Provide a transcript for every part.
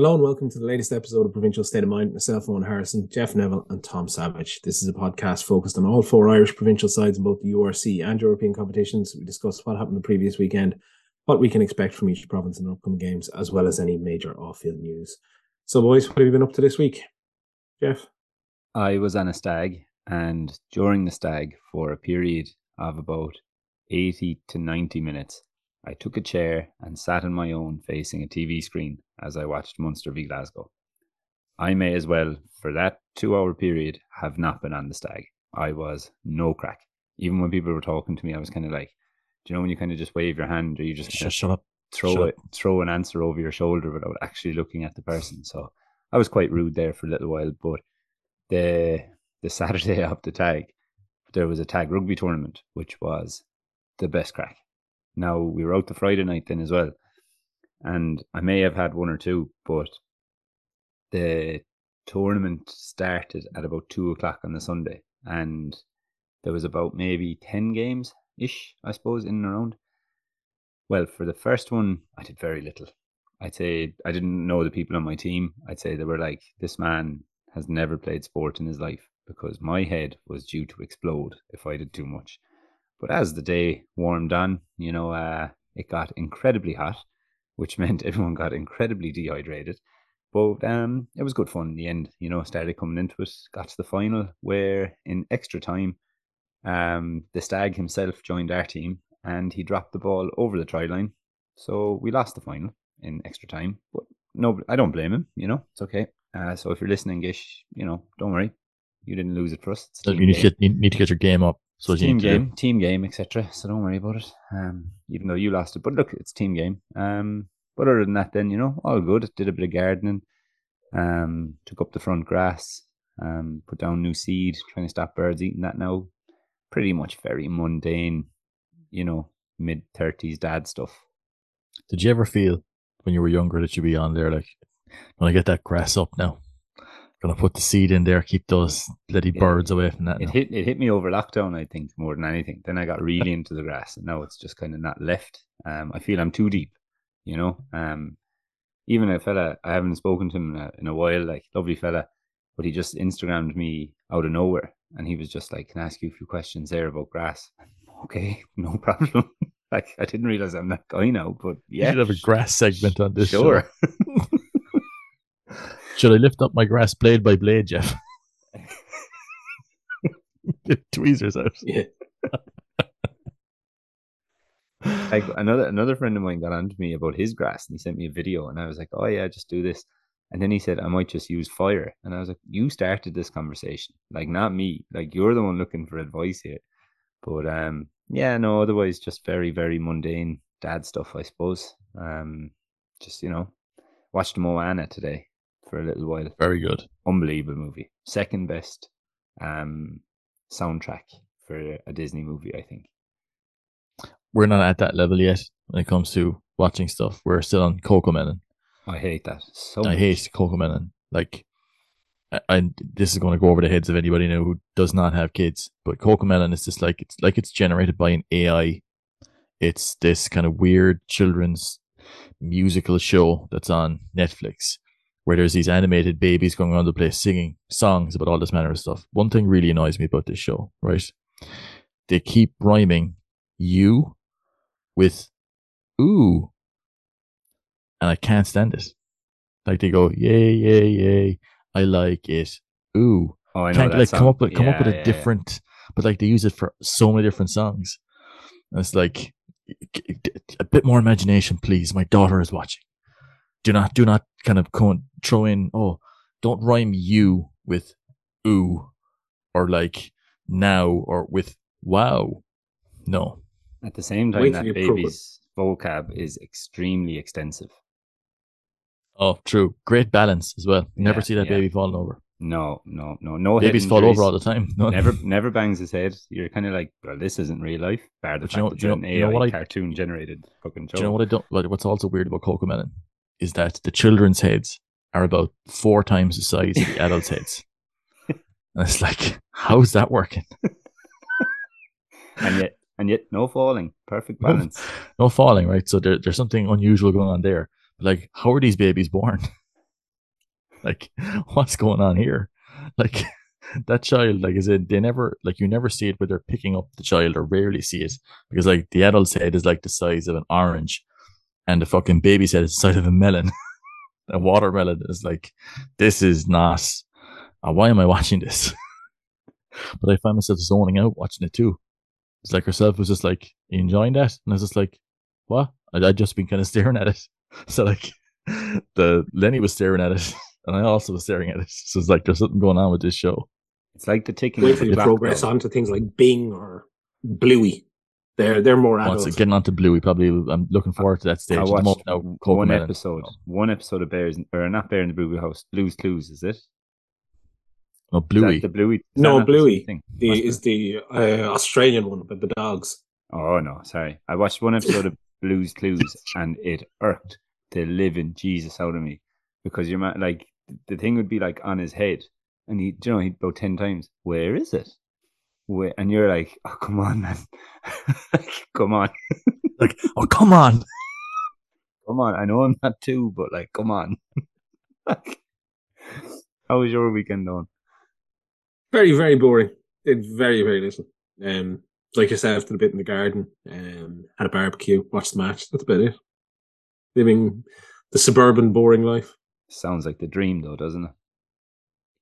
Hello and welcome to the latest episode of Provincial State of Mind. Myself, Owen Harrison, Jeff Neville, and Tom Savage. This is a podcast focused on all four Irish provincial sides in both the URC and European competitions. We discuss what happened the previous weekend, what we can expect from each province in upcoming games, as well as any major off-field news. So, boys, what have you been up to this week? Jeff? I was on a stag, and during the stag, for a period of about 80 to 90 minutes, I took a chair and sat on my own facing a TV screen as I watched Munster v Glasgow. I may as well, for that two hour period, have not been on the stag. I was no crack. Even when people were talking to me, I was kind of like, do you know when you kind of just wave your hand or you just shut, shut up, throw shut it, throw an answer over your shoulder without actually looking at the person. So I was quite rude there for a little while. But the the Saturday of the tag, there was a tag rugby tournament, which was the best crack. Now we were out the Friday night then as well, and I may have had one or two, but the tournament started at about two o'clock on the Sunday, and there was about maybe ten games ish, I suppose, in and around. Well, for the first one, I did very little. I'd say I didn't know the people on my team. I'd say they were like, this man has never played sport in his life because my head was due to explode if I did too much. But as the day warmed on, you know, uh, it got incredibly hot, which meant everyone got incredibly dehydrated. But um, it was good fun in the end. You know, started coming into it, got to the final where in extra time, um, the stag himself joined our team and he dropped the ball over the try line. So we lost the final in extra time. But no, I don't blame him. You know, it's okay. Uh, so if you're listening, Gish, you know, don't worry. You didn't lose it for us. you need to, get, you need to get your game up. So team game, team game, etc. So don't worry about it. Um, even though you lost it, but look, it's team game. Um, but other than that, then you know, all good. Did a bit of gardening. Um, took up the front grass. Um, put down new seed, trying to stop birds eating that now. Pretty much very mundane, you know, mid thirties dad stuff. Did you ever feel when you were younger that you'd be on there like, when I get that grass up now? Gonna put the seed in there, keep those bloody birds away from that. It now. hit it hit me over lockdown, I think, more than anything. Then I got really into the grass, and now it's just kind of not left. Um, I feel I'm too deep, you know. Um, even a fella I haven't spoken to him in a, in a while, like lovely fella, but he just Instagrammed me out of nowhere, and he was just like, "Can I ask you a few questions there about grass?" Okay, no problem. like I didn't realize I'm that guy now, but yeah, you should have a grass segment on this. Sure. Should I lift up my grass blade by blade, Jeff? Tweezers out. Yeah. like another another friend of mine got on to me about his grass and he sent me a video and I was like, Oh yeah, just do this. And then he said, I might just use fire. And I was like, You started this conversation. Like not me. Like you're the one looking for advice here. But um yeah, no, otherwise just very, very mundane dad stuff, I suppose. Um just, you know, watched Moana today for a little while. Very good. Unbelievable movie. Second best um, soundtrack for a Disney movie, I think. We're not at that level yet when it comes to watching stuff. We're still on Cocomelon. I hate that. So I much. hate Cocomelon. Like, and this is going to go over the heads of anybody now who does not have kids. But Cocomelon is just like it's like it's generated by an AI. It's this kind of weird children's musical show that's on Netflix where there's these animated babies going around the place singing songs about all this manner of stuff. One thing really annoys me about this show, right? They keep rhyming you with ooh. And I can't stand it. Like they go, yay, yay, yay. I like it. Ooh. Oh, I know Can't that like song. come up with come up with a yeah, different but like they use it for so many different songs. And it's like a bit more imagination, please. My daughter is watching do not do not kind of throw in oh don't rhyme you with ooh or like now or with wow no At the same time, Wait that till you baby's vocab is extremely extensive. oh true great balance as well you never Yeah, see that yeah. baby falling over No, no, no, no. head babies fall over all the time no Never, never bangs his head. You're kind of like, well, this isn't real life. Bar the But fact you know- that you know- it's an you know AI what I- cartoon generated fucking show. do you know what i don't what, what's also weird about cocomelon is that the children's heads are about four times the size of the adults heads. And it's like how's that working? And yet, and yet, no falling. Perfect balance. no falling right? So there, there's something unusual going on there. But like how are these babies born? Like, what's going on here? Like that child, like, is it they never like you never see it where they're picking up the child or rarely see it. Because like the adult's head is like the size of an orange, and the fucking baby's head is the size of a melon. a watermelon is like, this is not. Uh, why am I watching this? but I find myself zoning out watching it too. It's like herself was just like, enjoying that? And I was just like, what? I, I'd just been kind of staring at it. So like, the Lenny was staring at it, and I also was staring at it. So it's like there's something going on with this show. It's like the taking. Wait of for the the progress though. onto things like Bing or Bluey. They're they're more Once adult. getting onto Bluey, probably I'm looking forward to that stage. I watched moment now, one Cocomelon. episode, one episode of Bears, or not Bear in the Bluey House, Blues Clues, is it? Is No, that Bluey. the Bluey. is No, that the Bluey. thing? the is the uh, Australian one with the dogs. Oh no, sorry. I watched one episode of Blues Clues and it irked the living Jesus out of me because you're like the thing would be like on his head and he, you know, he'd go ten times. Where is it? Where? And you're like, oh come on, man, come on, like, oh come on! come on. I know I'm not two, but like, come on. How was your weekend on? Very very boring. Did very very little. Um, like yourself, did a bit in the garden. Um, had a barbecue. Watched the match. That's about it. Living the suburban boring life. Sounds like the dream, though, doesn't it?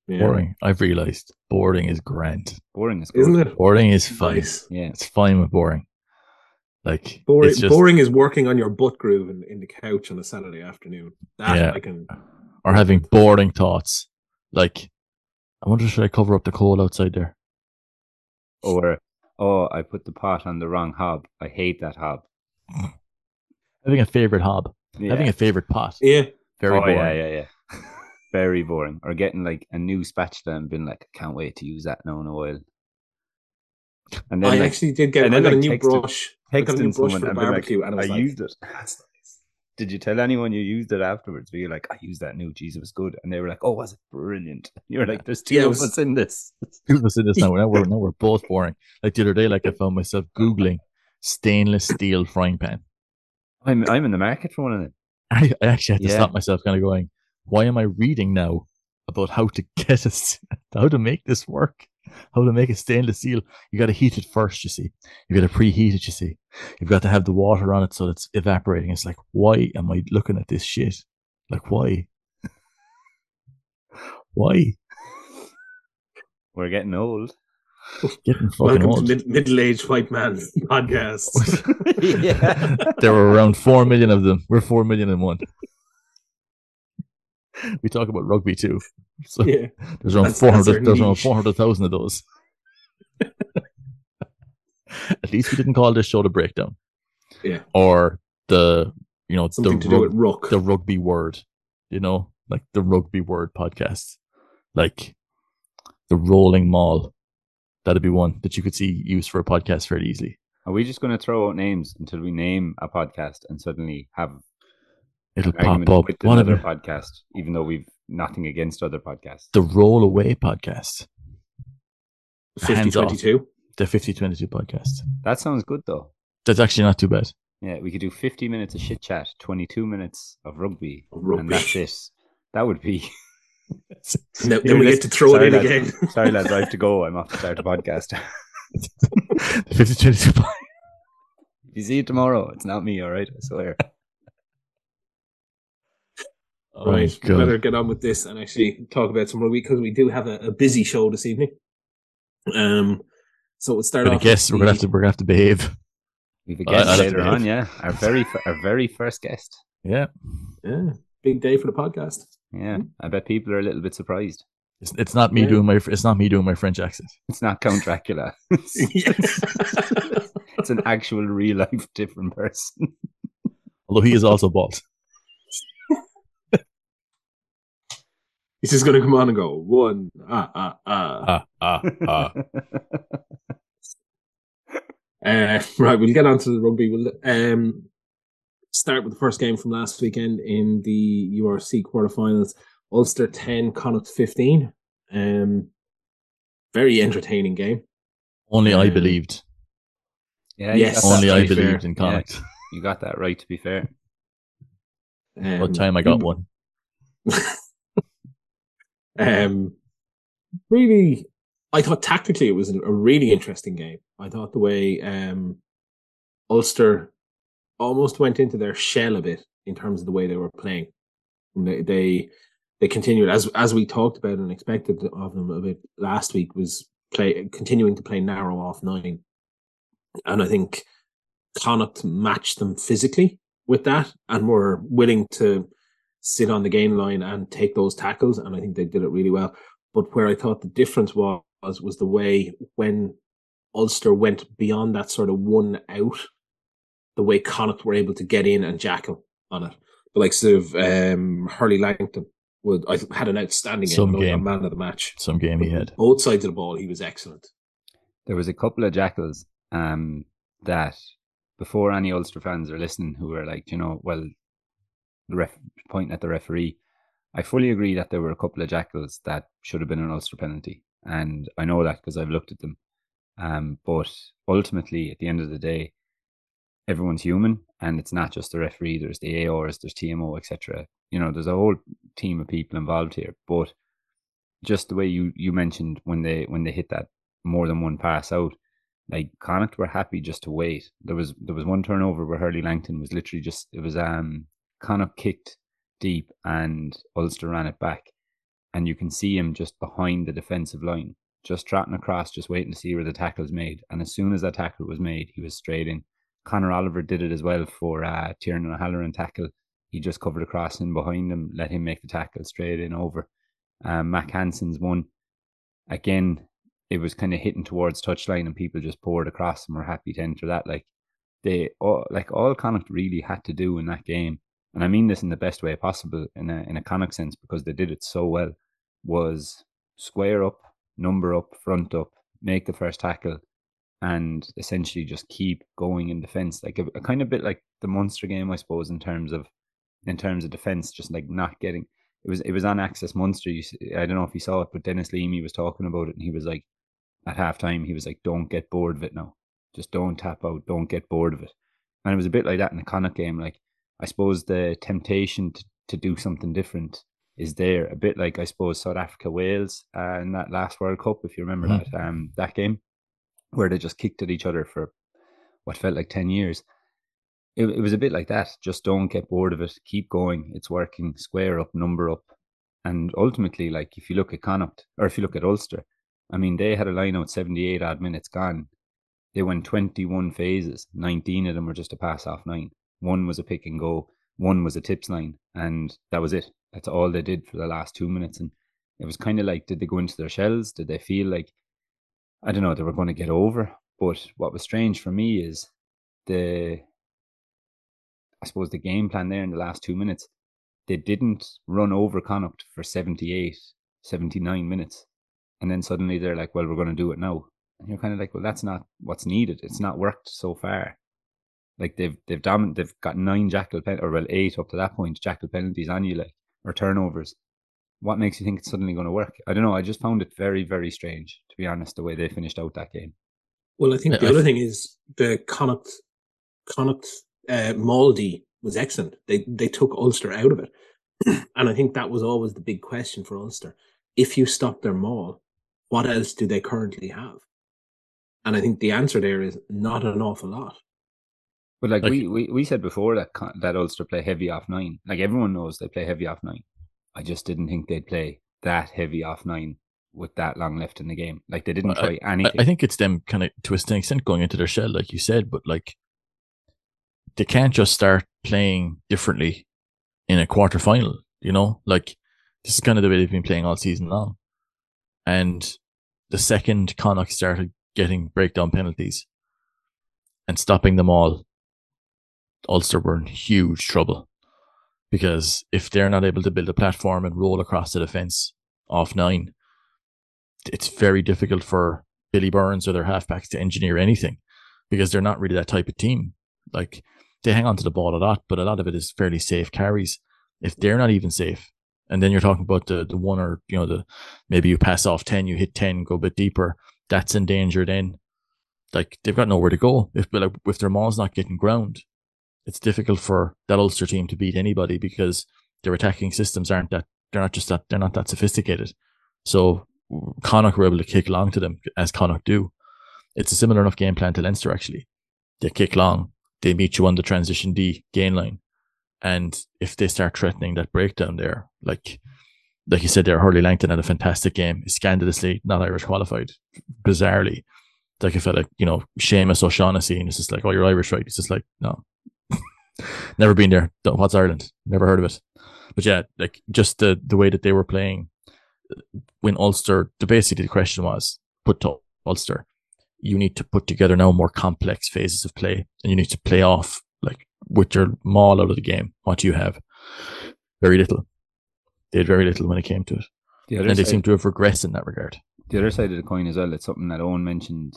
Yeah. Boring. I've realized boring is grand. Boring is good. isn't it? Boring is fine. Nice. Yeah. It's fine with boring. Like Boring, it's just, boring is working on your butt groove in, in the couch on a Saturday afternoon. That Yeah. I can. or having boring thoughts. Like, I wonder should I cover up the coal outside there? Or, oh, I put the pot on the wrong hob. I hate that hob. Having a favorite hob. Yeah. Having a favorite pot. Yeah, Very oh, boring. yeah, yeah, yeah. Very boring. Or getting like a new spatula and being like, I can't wait to use that now in a while. And then I like, actually did get. and I then, got a new texted- brush. I got a new brush for the and like, and I I like, used it. Nice." Did you tell anyone you used it afterwards? Were you like, I used that new cheese, it was good. And they were like, Oh, was it brilliant? You were like, There's two Yeah, of was- us in this. Two of us in this now. Now we're, now we're both boring. Like the other day, like I found myself Googling stainless steel frying pan. I'm I'm in the market for one of them. I, I actually had to Yeah. stop myself kind of going, why am I reading now about how to get a, s- how to make this work? How to make a stainless steel. You got to heat it first, you see. You got to preheat it, you see. You've got to have the water on it so it's evaporating. It's like, why am I looking at this shit? Like, why? why? We're getting old. Getting fucking Welcome old. to mid- middle-aged white man podcast. yeah. there were around four million of them. We're four million and one. we talk about rugby too. So yeah, there's around four hundred four that's our hundred. There's around four hundred thousand of those. At least we didn't call this show the breakdown. Yeah. Or the you know something the to do with rug- rook. the rugby word. You know, like the rugby word podcast, like the rolling maul. That'd be one that you could see used for a podcast fairly easily. Are we just going to throw out names until we name a podcast and suddenly have It'll an argument pop up. One of another the, podcast, even though we've nothing against other podcasts? the roll away podcast, hands off. 50-22. the fifty twenty two podcast. That sounds good though. That's actually not too bad. Yeah, we could do 50 minutes of shit chat, 22 minutes of rugby, rugby. and that's it. That would be. no, then, we let's- get to throw sorry, it in lads. again. Sorry, lads, I have to go. I'm off to start a podcast. the fifty twenty two. if you see it tomorrow, it's not me, all right? I swear. Oh right, better get on with this and actually talk about some rugby because we do have a, a busy show this evening. Um, so we'll start But I guess we're gonna have to we're gonna have to behave. We've a I- guest I'll later on, yeah. Our very, our very first guest. Yeah, yeah, big day for the podcast. Yeah, I bet people are a little bit surprised. it's, it's not me Yeah. doing my it's not me doing my French accent. It's not Count Dracula. it's, it's an actual real life different person. Although he is also bald. He's just going to come on and go one ah ah ah. Ah ah ah. Uh, right, we'll get on to the rugby. We'll um, start with the first game from last weekend in the URC quarterfinals. Ulster 10, Connacht 15. Um, very entertaining game. Only I Um, believed. yeah, Yes. Only I right. fair. believed in Yeah. Connacht. You got that right, to be fair. Um, What time I got one. Um, really, I thought tactically it was a really interesting game. I thought the way um, Ulster almost went into their shell a bit in terms of the way they were playing. They they, they continued as as we talked about and expected of them a bit last week was play continuing to play narrow off nine, and I think Connacht matched them physically with that and were willing to sit on the game line and take those tackles, and I think they did it really well. But where I thought the difference was was the way when Ulster went beyond that sort of one out, the way Connacht were able to get in and jackal on it. The likes of um, Hurley Langton would I had an outstanding Some game, game. man of the match. Some game he had. Both sides of the ball, he was excellent. There was a couple of jackals um, that before any Ulster fans are listening who were like, you know, well, the ref pointing at the referee. I fully agree that there were a couple of jackals that should have been an Ulster penalty, and I know that because I've looked at them. Um, but ultimately, at the end of the day, everyone's human, and it's not just the referee. There's the AORs, there's TMO, etc. You know, there's a whole team of people involved here. But just the way you you mentioned when they when they hit that more than one pass out, like Connacht were happy just to wait. There was there was one turnover where Hurley Langton was literally just it was um Connacht kicked deep and Ulster ran it back, and you can see him just behind the defensive line, just trotting across, just waiting to see where the tackle tackle's made. And as soon as that tackle was made, he was straight in. Conor Oliver did it as well for uh, Tiernan O'Halloran tackle. He just covered across in behind him, let him make the tackle straight in over. Um, Mack Hansen's one. Again, it was kind of hitting towards touchline and people just poured across and were happy to enter that. Like they all like all Connacht really had to do in that game, and I mean this in the best way possible in a in a Connacht sense because they did it so well, was square up, number up, front up, make the first tackle, and essentially just keep going in defence. Like a, a kind of bit like the Munster game, I suppose, in terms of in terms of defence, just like not getting it was it was on Access Munster. You, I don't know if you saw it, but Denis Leamy was talking about it, and he was like, at halftime, he was like, "Don't get bored of it now. Just don't tap out. Don't get bored of it." And it was a bit like that in the Connacht game. Like I suppose the temptation to, to do something different is there. A bit like I suppose South Africa Wales uh, in that last World Cup, if you remember Mhm. that um that game, where they just kicked at each other for what felt like ten years. It, it was a bit like that. Just don't get bored of it. Keep going. It's working. Square up, number up, and ultimately, like if you look at Connacht or if you look at Ulster, I mean, they had a line out 78 odd minutes gone. They went 21 phases. 19 of them were just a pass off nine. One was a pick and go. One was a tips line. And that was it. That's all they did for the last two minutes. And it was kind of like, did they go into their shells? Did they feel like, I don't know, they were going to get over? But what was strange for me is the, I suppose, the game plan there in the last two minutes. They didn't run over Connacht for 78, 79 minutes and then suddenly they're like, "Well, we're going to do it now," and you're kind of like, "Well, that's not what's needed. It's not worked so far." Like they've they've domin- they've got nine jackal pen or well eight up to that point jackal penalties on you like or turnovers. What makes you think it's suddenly going to work? I don't know. I just found it very very strange to be honest the way they finished out that game. Well, I think Yeah, the I other f- thing is the Connacht Connacht uh, Maldy was excellent. They they took Ulster out of it, and I think that was always the big question for Ulster. If you stop their maul, what else do they currently have? And I think the answer there is not an awful lot. But like, Like- we, we we said before that that Ulster play heavy off nine. Like everyone knows they play heavy off nine. I just didn't think they'd play that heavy off nine with that long left in the game. Like they didn't try I, anything. I think it's them kind of to a extent going into their shell, like you said, but like they can't just start playing differently in a quarter final, you know? Like this is kind of the way they've been playing all season long. And the second Connacht started getting breakdown penalties and stopping them all, Ulster were in huge trouble. Because if they're not able to build a platform and roll across the defence off nine, it's very difficult for Billy Burns or their halfbacks to engineer anything because they're not really that type of team. Like they hang on to the ball a lot, but a lot of it is fairly safe carries. If they're not even safe, and then you're talking about the the one or you know the maybe you pass off ten, you hit ten, go a bit deeper, that's in danger. Then, like they've got nowhere to go. If like, if their maul's not getting ground, it's difficult for that Ulster team to beat anybody because their attacking systems aren't that they're not just that they're not that sophisticated. So Connacht were able to kick long to them as Connacht do. It's a similar enough game plan to Leinster actually. They kick long, they meet you on the transition D gain line. And if they start threatening that breakdown there, like like you said there, Hurley Langton had a fantastic game, scandalously not Irish qualified, bizarrely. Like I felt like, you know, Seamus O'Shaughnessy, and it's just like, oh, you're Irish, right? It's just like, no. Never been there. Don't, what's Ireland? Never heard of it. But yeah, like just the, the way that they were playing when Ulster, the basically the question was put to Ulster, you need to put together now more complex phases of play and you need to play off like with your maul out of the game. What you have? Very little. They had very little when it came to it. The and they seem to have regressed in that regard. The other side of the coin as well, it's something that Owen mentioned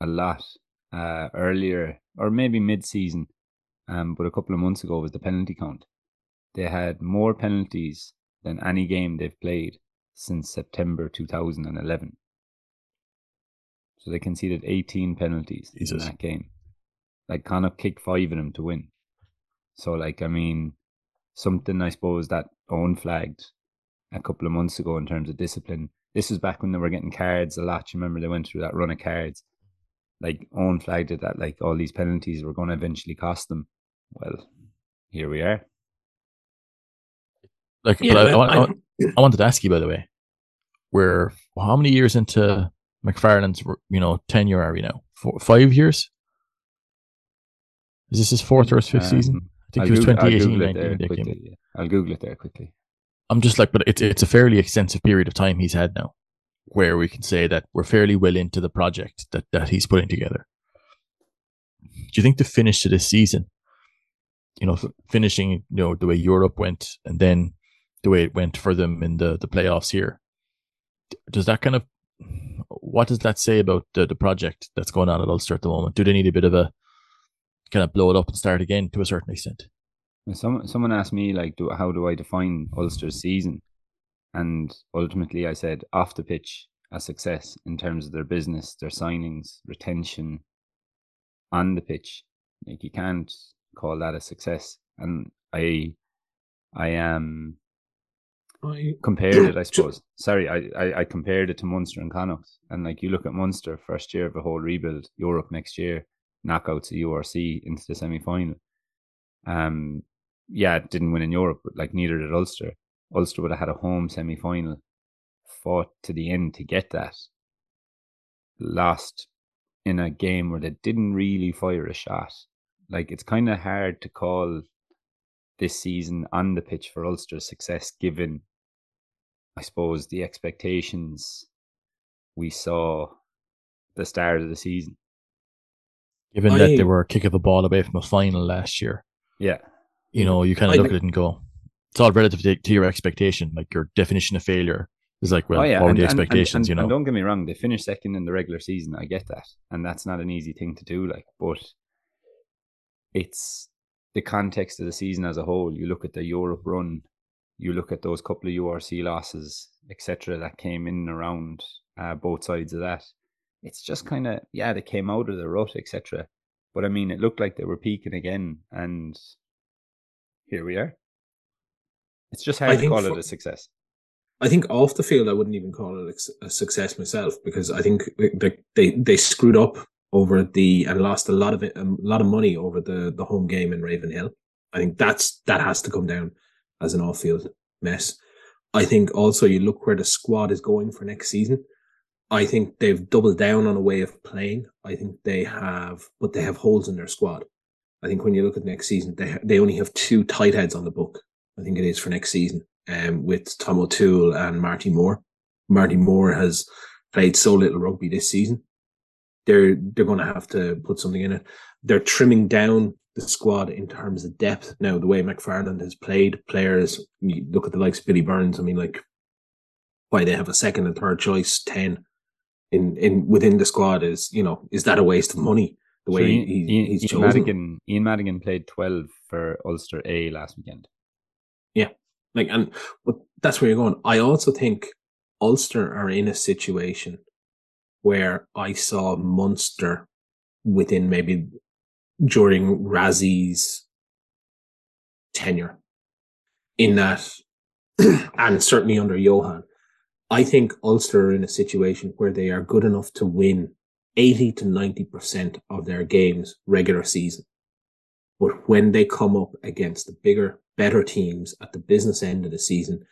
a lot uh, earlier, or maybe mid season, um, but a couple of months ago was the penalty count. They had more penalties than any game they've played since September 2011. So they conceded 18 penalties Jesus. in that game. Like Connacht kicked five of them to win. So like I mean, something I suppose that Owen flagged a couple of months ago in terms of discipline. This was back when they were getting cards a lot. You remember they went through that run of cards. Like Owen flagged it that like all these penalties were going to eventually cost them. Well, here we are. Like, yeah, I, I, I, I, wanted to ask you by the way, where well, how many years into McFarland's you know tenure are we now? Four, five years? Is this his fourth or his fifth um, season? I think I'll it was 2018, 19. Yeah. I'll Google it there quickly. I'm just like, but it's it's a fairly extensive period of time he's had now, where we can say that we're fairly well into the project that that he's putting together. Do you think the finish to this season, you know, finishing you know the way Europe went, and then the way it went for them in the the playoffs here, does that kind of what does that say about the, the project that's going on at Ulster at the moment? Do they need a bit of a kind of blow it up and start again to a certain extent? Someone someone asked me like, do how do I define Ulster's season? And ultimately, I said off the pitch a success in terms of their business, their signings, retention. On the pitch, like you can't call that a success. And I, I am I compared it, I suppose. Sorry, I, I, I, compared it to Munster and Connacht. And like you look at Munster, first year of a whole rebuild, Europe next year, knockouts of URC into the semi final. Um, yeah, it didn't win in Europe, but like neither did Ulster. Ulster would have had a home semi final, fought to the end to get that. Lost in a game where they didn't really fire a shot. Like it's kind of hard to call this season on the pitch for Ulster's success, given, I suppose, the expectations we saw the start of the season. Given I, that they were a kick of the ball away from a final last year. Yeah. You know, you kind of look at it and go, it's all relative to, to, your expectation. Like your definition of failure is like, well, oh, yeah. what were the expectations, and, and, you know? And don't get me wrong, they finished second in the regular season. I get that. And that's not an easy thing to do, like, but it's the context of the season as a whole, you look at the Europe run, you look at those couple of URC losses, etc., that came in and around uh, both sides of that. It's just kind of yeah, they came out of the rut, etc. But I mean, it looked like they were peaking again, and here we are. It's just hard I to call for, it a success. I think off the field, I wouldn't even call it a success myself because I think they they, they screwed up over the and lost a lot of it, a lot of money over the the home game in Ravenhill. I think that's that has to come down as an off field mess. I think also you look where the squad is going for next season. I think they've doubled down on a way of playing. I think they have, but they have holes in their squad. I think when you look at next season, they they only have two tight heads on the book. I think it is for next season, um, with Tom O'Toole and Marty Moore. Marty Moore has played so little rugby this season they're they're going to have to put something in it. They're trimming down the squad in terms of depth now. The way McFarland has played players, you look at the likes of Billy Burns. I mean, like why they have a second and third choice ten in in within the squad is you know is that a waste of money? The way he, Ian, he's Ian chosen. Madigan, Ian Madigan played twelve for Ulster A last weekend. Yeah, like and but that's where you're going. I also think Ulster are in a situation where I saw Munster within maybe during Rassie's tenure in that, and certainly under Johan, I think Ulster are in a situation where they are good enough to win 80 to 90% of their games regular season. But when they come up against the bigger, better teams at the business end of the season,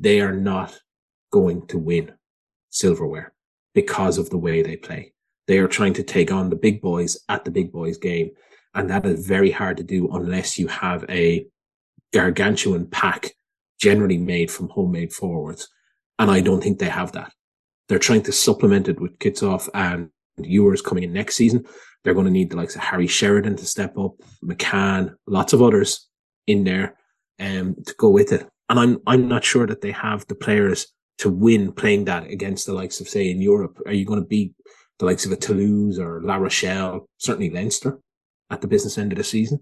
they are not going to win silverware because of the way they play. They are trying to take on the big boys at the big boys game. And that is very hard to do unless you have a gargantuan pack generally made from homemade forwards. And I don't think they have that. They're trying to supplement it with Kitshoff and Ewers coming in next season. They're going to need the likes of Harry Sheridan to step up, McCann, lots of others in there um, to go with it. And I'm I'm not sure that they have the players to win playing that against the likes of say in Europe. Are you going to beat the likes of a Toulouse or La Rochelle, certainly Leinster, at the business end of the season?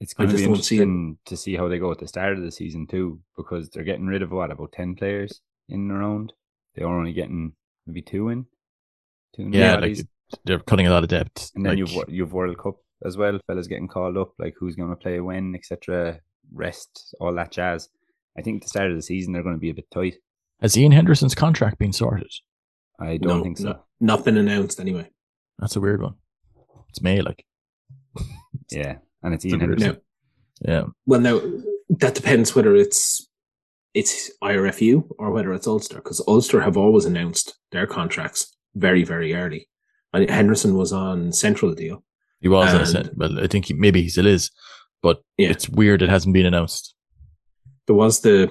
It's going to be interesting see to see how they go at the start of the season too, because they're getting rid of what about ten players in the round. They are only getting maybe two in. Two in yeah, like they're cutting a lot of depth. And then you've you've World Cup as well, fellas getting called up, like who's going to play when, etc. Rest, all that jazz. I think the start of the season they're going to be a bit tight. Has Ian Henderson's contract been sorted? I don't no, think so. No, not been announced anyway. That's a weird one. It's May, like. yeah, and it's Ian Henderson. yeah. Well, now that depends whether it's it's IRFU or whether it's Ulster, because Ulster have always announced their contracts very, very early. And Henderson was on Central deal. He was, I said. Well, I think he, maybe he still is, but yeah. it's weird it hasn't been announced. There was the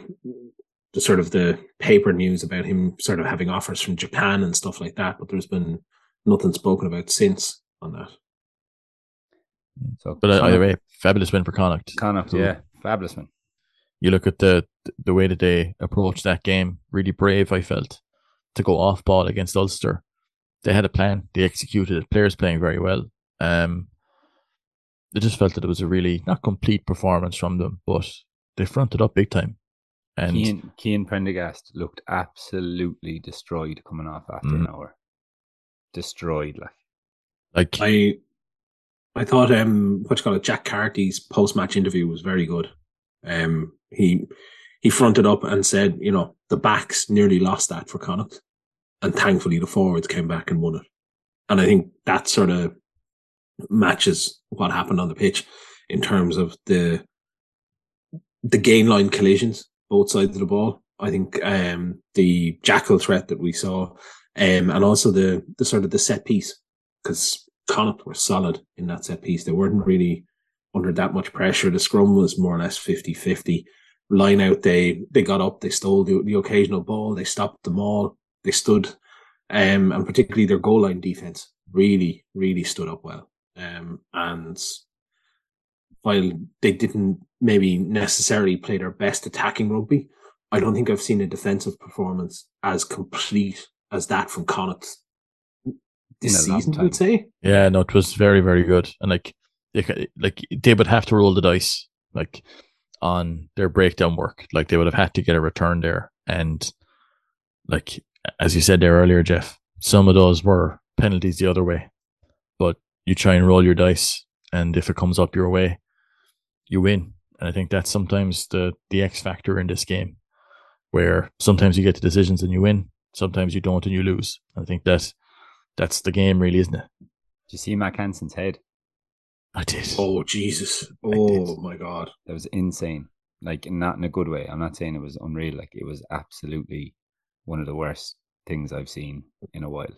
the sort of the paper news about him sort of having offers from Japan and stuff like that, but there's been nothing spoken about since on that. So, but uh, either way, fabulous win for Connacht. Connacht, yeah, fabulous win. You look at the the way that they approached that game. Really brave, I felt, to go off ball against Ulster. They had a plan. They executed it. Players playing very well. Um, I just felt that it was a really not complete performance from them, but they fronted up big time. And Cian, Cian Prendergast looked absolutely destroyed coming off after mm. an hour. Destroyed, like. Like I, I thought um, what you call it, Jack Carty's post match interview was very good. Um, he he fronted up and said, you know, the backs nearly lost that for Connacht, and thankfully the forwards came back and won it. And I think that sort of matches what happened on the pitch in terms of the the gain line collisions, both sides of the ball. I think um, the jackal threat that we saw, um, and also the the sort of the set piece, because Connacht were solid in that set piece. They weren't really under that much pressure. The scrum was more or less 50-50. Line out, they they got up, they stole the, the occasional ball, they stopped them all, they stood, um, and particularly their goal line defense really, really stood up well. Um, and while they didn't maybe necessarily play their best attacking rugby, I don't think I've seen a defensive performance as complete as that from Connacht this season. I would say. Yeah, no, it was very, very good, and like, they, like they would have to roll the dice, like on their breakdown work. Like they would have had to get a return there, and like as you said there earlier, Jeff, some of those were penalties the other way, but you try and roll your dice, and if it comes up your way, you win. And I think that's sometimes the the X factor in this game, where sometimes you get the decisions and you win, sometimes you don't and you lose. I think that that's the game, really, isn't it? Do you see Mack Hansen's head? I did. Oh Jesus! Oh my God! That was insane. Like not in a good way. I'm not saying it was unreal. Like it was absolutely one of the worst things I've seen in a while.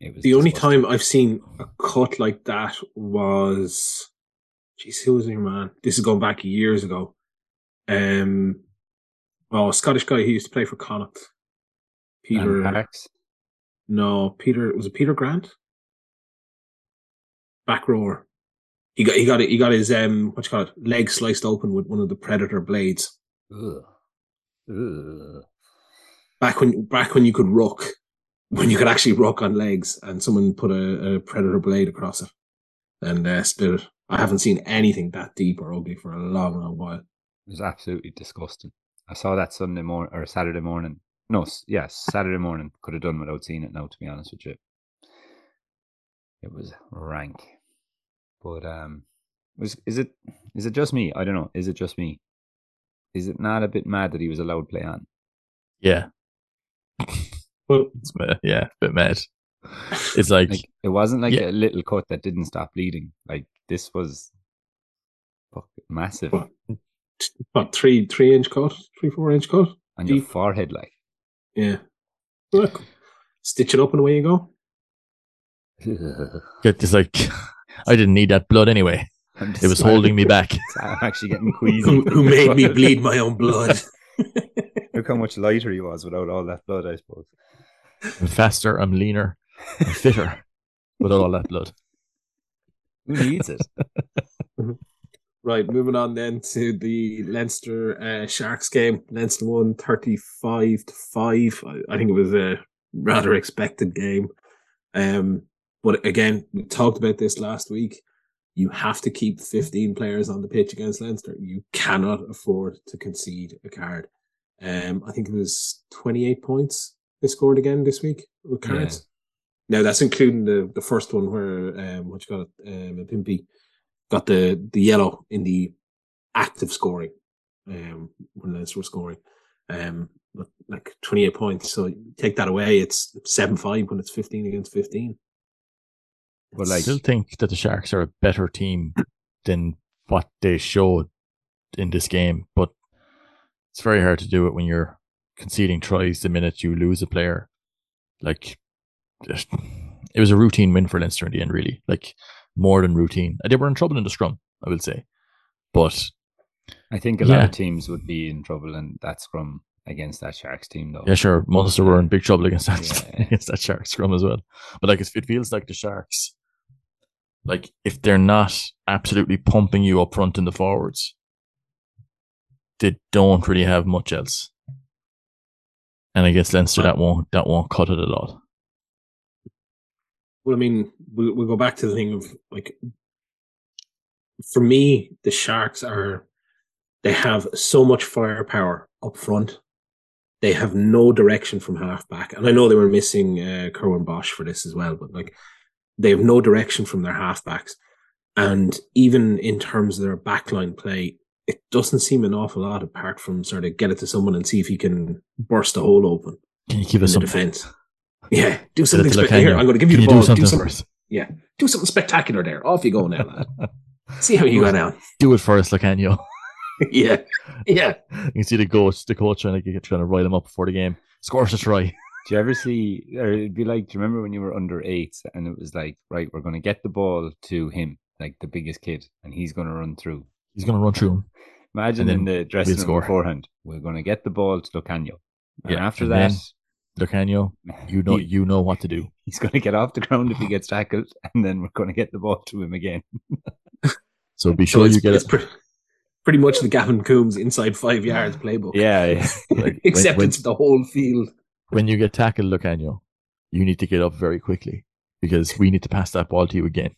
It was the only time I've seen a cut like that was, geez, who was your man? This is going back years ago. Um, oh, Scottish guy who used to play for Connacht. Peter. No, Peter was it Peter Grant? Back rower. He got he got. He got his um what you call it leg sliced open with one of the predator blades. Ugh. Ugh. Back when back when you could rock, when you could actually rock on legs and someone put a, a predator blade across it and uh, split it. I haven't seen anything that deep or ugly for a long, long while. It was absolutely disgusting. I saw that Sunday morning or Saturday morning. No, yes, Saturday morning. Could have done without seeing it now, to be honest with you. It was rank. But um was is it is it just me? I don't know. Is it just me? Is it not a bit mad that he was allowed play on? Yeah. Well, It's mad. yeah, a bit mad. It's like, Like it wasn't like Yeah. a little cut that didn't stop bleeding. Like this was fuck, massive What? what three three inch cut, three four inch cut. on your deep. forehead. Like Yeah. Look, stitch it up and away you go. get this like, I didn't need that blood anyway. It was holding me back. I'm actually getting queasy. Who, who made me bleed my own blood? Look how much lighter he was without all that blood. I suppose. I'm faster, I'm leaner, I'm fitter without all that blood. Who needs it? Right, moving on then to the Leinster uh, Sharks game. Leinster won 35 to 5. I, I think it was a rather expected game. Um, but again, we talked about this last week. You have to keep 15 players on the pitch against Leinster. You cannot afford to concede a card. Um, I think it was 28 points they scored again this week with cards. Now that's including the, the first one where um, what you got it, um, Pimpy got the the yellow in the active scoring um when Leinster were scoring um but like 28 points so take that away it's 7-5 when it's 15 against 15 But I still think that the Sharks are a better team than what they showed in this game, but it's very hard to do it when you're conceding tries the minute you lose a player. Like, it was a routine win for Leinster in the end, really. Like, more than routine. They were in trouble in the scrum, I will say. But I think a lot of teams would be in trouble in that scrum against that Sharks team, though. yeah, sure, Munster were in big trouble against that Yeah. against that Sharks scrum as well. But like, it feels like the Sharks, like if they're not absolutely pumping you up front in the forwards, they don't really have much else. And against Leinster, that won't that won't cut it at all. Well I mean we'll, we'll go back to the thing of like for me the Sharks are they have so much firepower up front they have no direction from half back and I know they were missing uh, Curwin Bosch for this as well but like they have no direction from their halfbacks. And even in terms of their backline play, it doesn't seem an awful lot apart from sort of get it to someone and see if he can burst the hole open Can you give us some? defense. Yeah, do something spectacular. Lukhanyo. I'm going to give you Can the you ball. do something, Do something, us? do something spectacular there. Off you go now, lad. See how you go now. Do it for us, Lukhanyo. yeah, yeah. you can see the coach, the coach trying to get trying to rile him up before the game. Scores us a try. Do you ever see, or it'd be like, do you remember when you were under eight and it was like, right, we're going to get the ball to him, like the biggest kid, and he's going to run through. He's gonna run through him. Imagine And in then the dressing room score. beforehand, we're going to get the ball to Lukhanyo. And Yeah, after and that, Lukhanyo, you know he- you know what to do. he's going to get off the ground if he gets tackled, and then we're going to get the ball to him again. So be sure it's, you get it's it. pre- pretty much the Gavin Coombes inside five yards playbook. Yeah, yeah. Like, Except when- when- it's the whole field. when you get tackled, Lukhanyo, you need to get up very quickly because we need to pass that ball to you again.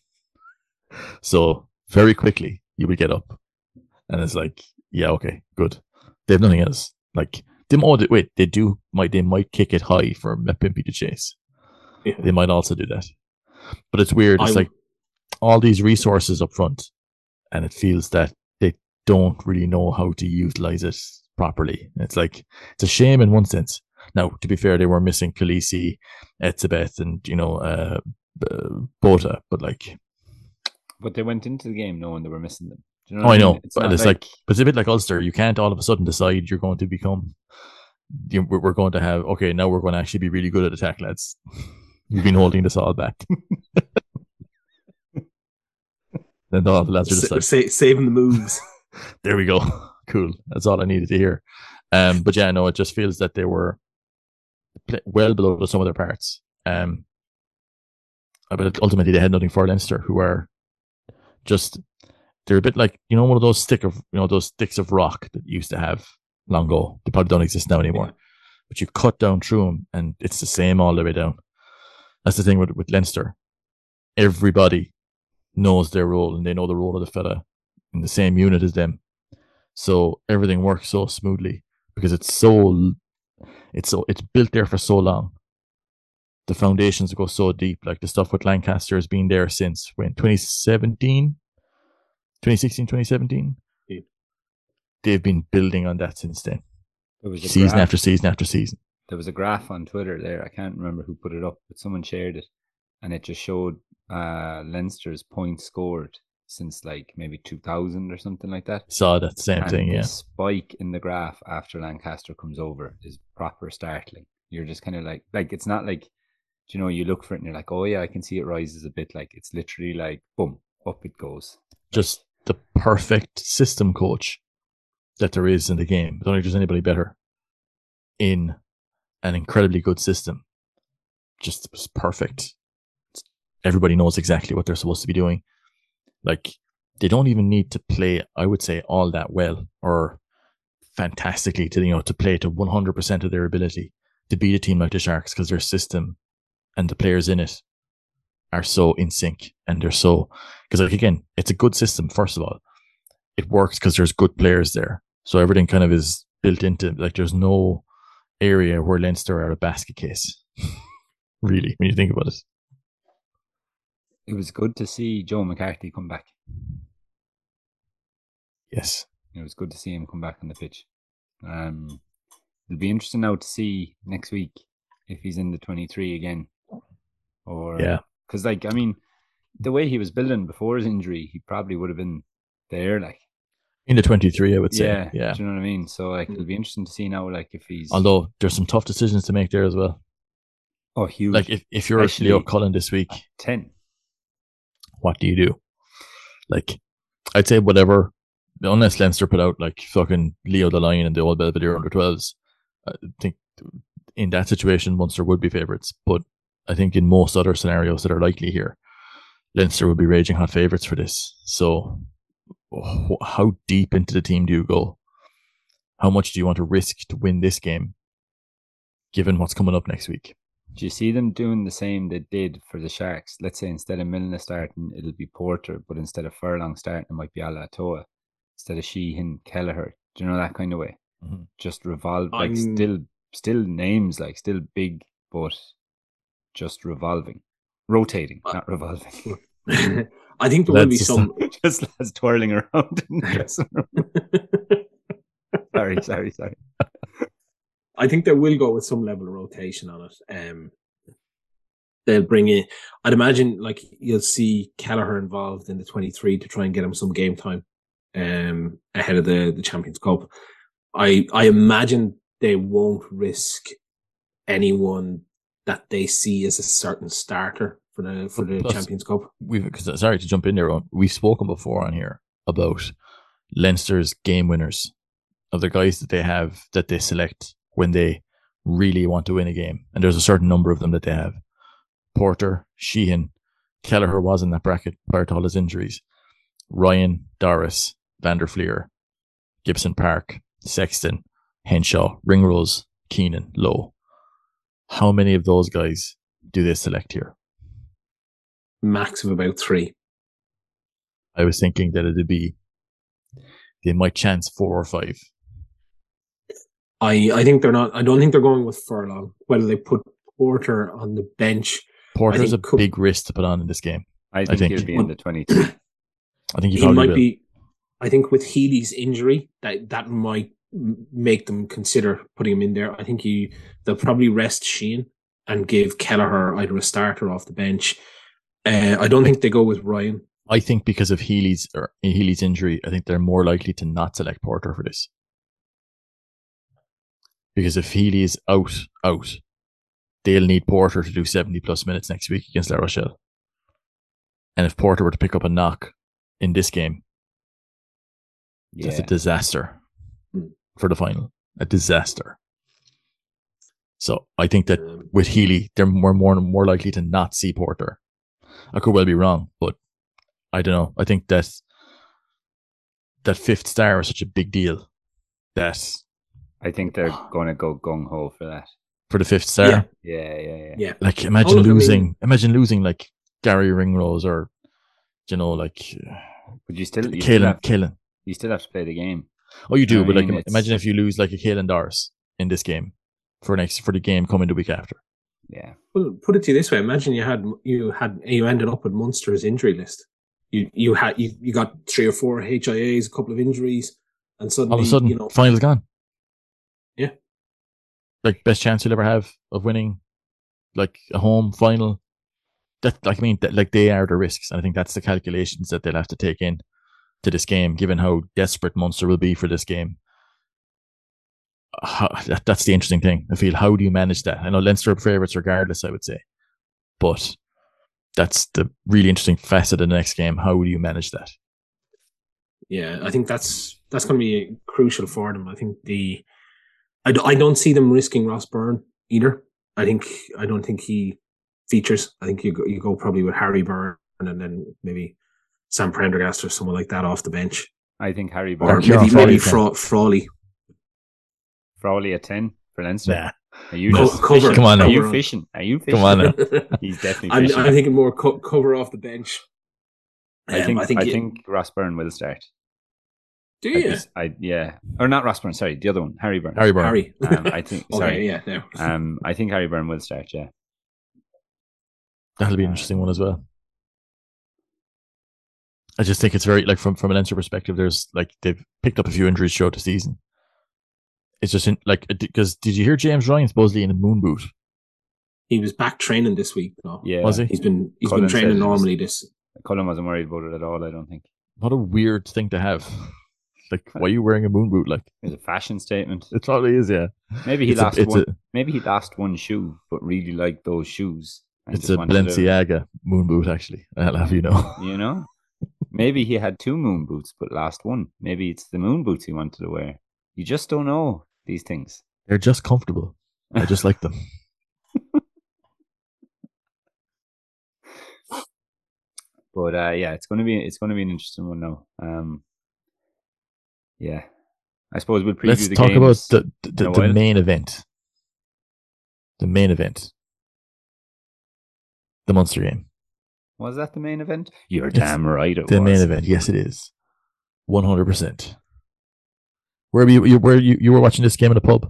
So very quickly you will get up, and it's like, yeah, okay, good. They have nothing else. Like they might wait, they do might they might kick it high for Pimpy to chase. Yeah. They might also do that, but it's weird. It's I'm- like all these resources up front, and it feels that they don't really know how to utilize it properly. It's like it's a shame in one sense. Now, to be fair, they were missing Kolisi, Etzebeth, and you know, uh, uh, Bota, but like, But they went into the game knowing they were missing them. You oh, what I know, mean? but it's like, but it's a bit like Ulster. You can't all of a sudden decide you're going to become. You, we're, we're going to have okay. Now we're going to actually be really good at attack, lads. You've been holding this all back. then all the lads are just like, sa- saving the moves. there we go. Cool. That's all I needed to hear. Um, but yeah, no, it just feels that they were well below the sum of their parts. Um, but ultimately they had nothing for Leinster, who are just they're a bit like you know one of those stick of you know those sticks of rock that you used to have long ago. They probably don't exist now anymore. Yeah. But you cut down through them, and it's the same all the way down. That's the thing with with Leinster. Everybody knows their role, and they know the role of the fella in the same unit as them. So everything works so smoothly because it's so it's so it's built there for so long. The foundations go so deep, like the stuff with Lancaster has been there since when 2017, 2016, 2017. Yeah. They've been building on that since then, There was a season graph- after season after season. there was a graph on Twitter there. I can't remember who put it up, but someone shared it, and it just showed uh, Leinster's points scored since like maybe 2000 or something like that. Saw that same And thing, the yeah. spike in the graph after Lancaster comes over is proper startling. You're just kind of like, like it's not like, do you know, you look for it and you're like, oh yeah, I can see it rises a bit. Like it's literally like, boom, up it goes. Just the perfect system coach that there is in the game. I don't think there's anybody better in an incredibly good system. Just perfect. Everybody knows exactly what they're supposed to be doing. Like they don't even need to play, I would say, all that well or fantastically to you know to play to 100% of their ability to beat a team like the Sharks because their system and the players in it are so in sync and they're so because like again it's a good system first of all it works because there's good players there so everything kind of is built into like there's no area where Leinster are a basket case really when you think about it It was good to see Joe McCarthy come back. yes It was good to see him come back on the pitch. Um, it'll be interesting now to see next week if he's in the 23 again. Or yeah because like I mean, the way he was building before his injury, he probably would have been there. Like in the 23 I would say yeah, yeah Do you know what I mean? So like it'll be mm. interesting to see now, like if he's although there's some tough decisions to make there as well oh huge like if, if you're Especially- Leo Cullen this week ten. what do you do? Like, I'd say whatever, unless Leinster put out like fucking Leo the Lion and the old Belvedere under 12s, I think in that situation, Munster would be favourites. But I think in most other scenarios that are likely here, Leinster would be raging hot favourites for this. So, wh- how deep into the team do you go? How much do you want to risk to win this game, given what's coming up next week? Do you see them doing the same they did for the Sharks? Let's say instead of Milner starting, it'll be Porter, but instead of Furlong starting, it might be Alatoa. Instead of Sheehan, Kelleher. Do you know that kind of way? Mhm. Just revolve, like I'm- still, still names, like still big, but just revolving, rotating, Uh, not revolving. I think there will be some. just lads twirling around in the room. sorry, sorry, sorry. I think they will go with some level of rotation on it. Um, they'll bring in. I'd imagine like you'll see Kelleher involved in the twenty three to try and get him some game time, um, ahead of the the Champions Cup. I I imagine they won't risk anyone that they see as a certain starter for the for the Plus- Champions Cup. we've cause, uh, sorry to jump in there. We've spoken before on here about Leinster's game winners of the guys that they have that they select when they really want to win a game, and there's a certain number of them that they have. Porter, Sheehan, Kelleher was in that bracket prior to all his injuries. Ryan, Doris, Van der Flier, Gibson Park, Sexton, Henshaw, Ringrose, Keenan, Lowe. How many of those guys do they select here? Max of about three. I was thinking that it'd be they might chance four or five. I I think they're not. I don't think they're going with Furlong. Whether they put Porter on the bench Porter's a think big risk to put on in this game. I think, think- he'll be in the 22. I think he, he might will. be. I think with Healy's injury, that that might m- make them consider putting him in there. I think you they'll probably rest Sheen and give Kelleher either a starter off the bench. Uh, I don't think they go with Ryan. I think because of Healy's or Healy's injury, I think they're more likely to not select Porter for this. Because if Healy is out, out, they'll need Porter to do 70 plus minutes next week against La Rochelle. And if Porter were to pick up a knock in this game, that's a disaster Hmm. For the final. A disaster. So I think that Um, with Healy, they're more more more likely to not see Porter. I could well be wrong, but I don't know. I think that that fifth star is such a big deal that I think they're going to go gung ho for that. for the fifth star, Yeah. Yeah, yeah, yeah. yeah, like imagine Oh, look, I mean- losing, imagine losing like Garry Ringrose or you know like But you still, you still, have, Caelan. you still have to play the game. Oh, you do, I but like mean, im- it's- imagine if you lose like a Caelan Doris in this game for next for the game coming the week after. Yeah. well, put it to you this way: Imagine you had you had you ended up with Munster's injury list. You you had you, you got three or four HIAs, a couple of injuries, and suddenly All of a sudden, you know final's gone. Yeah. Like best chance you'll ever have of winning, like a home final. That like I mean, that, like they are the risks, and I think that's the calculations that they'll have to take in to this game, given how desperate Munster will be for this game. How, that, that's the interesting thing. I feel how do you manage that? I know Leinster are favourites regardless. I would say, but that's the really interesting facet of the next game. How do you manage that? Yeah, I think that's that's going to be crucial for them. I think the I, I don't see them risking Ross Byrne either. I think I don't think he features. I think you go, you go probably with Harry Byrne and then maybe Sam Prendergast or someone like that off the bench. I think Harry Or maybe, maybe. Fra- Frawley. Frawley at ten for Leinster. Nah, Are you Co- just cover- fishing? Come on Are now. you fishing? Are you fishing? come on now. He's definitely I'm. I'm thinking more co- cover off the bench. I Um, think I think, you- Ross Byrne will start. do you just- I yeah, or not Ross Byrne. Sorry, the other one, Harry Byrne. Harry Byrne. Harry? Um, I think. okay, sorry. yeah, no. Um, I think Harry Byrne will start. Yeah. That'll be an interesting one as well. I just think it's very like from from an Leinster perspective. There's like they've picked up a few injuries throughout the season. It's just in, like because did you hear James Ryan supposedly in a moon boot? he was back training this week. No, Yeah. Was he? he's been he's Cullen been training it was- normally. This Cullen wasn't worried about it at all. I don't think What a weird thing to have. Like, why are you wearing a moon boot? Like, it was a fashion statement. it probably is. Yeah, Maybe he it's lost it's one. a maybe he lost one shoe, but really liked those shoes. it's a wanted to- Balenciaga moon boot. Actually, I'll have you know. You know, maybe he had two moon boots, but lost one. Maybe it's the moon boots he wanted to wear. You just don't know these things. They're just comfortable. I just like them. But uh, yeah, it's gonna be it's gonna be an interesting one now. Um, yeah, I suppose we'll preview Let's the talk about the the, the main event. The main event. The Munster game. Was that the main event? You're It's damn right. It The was. main event. Yes, it is. One hundred percent. Where were you, you? Where you? You were watching this game in a pub?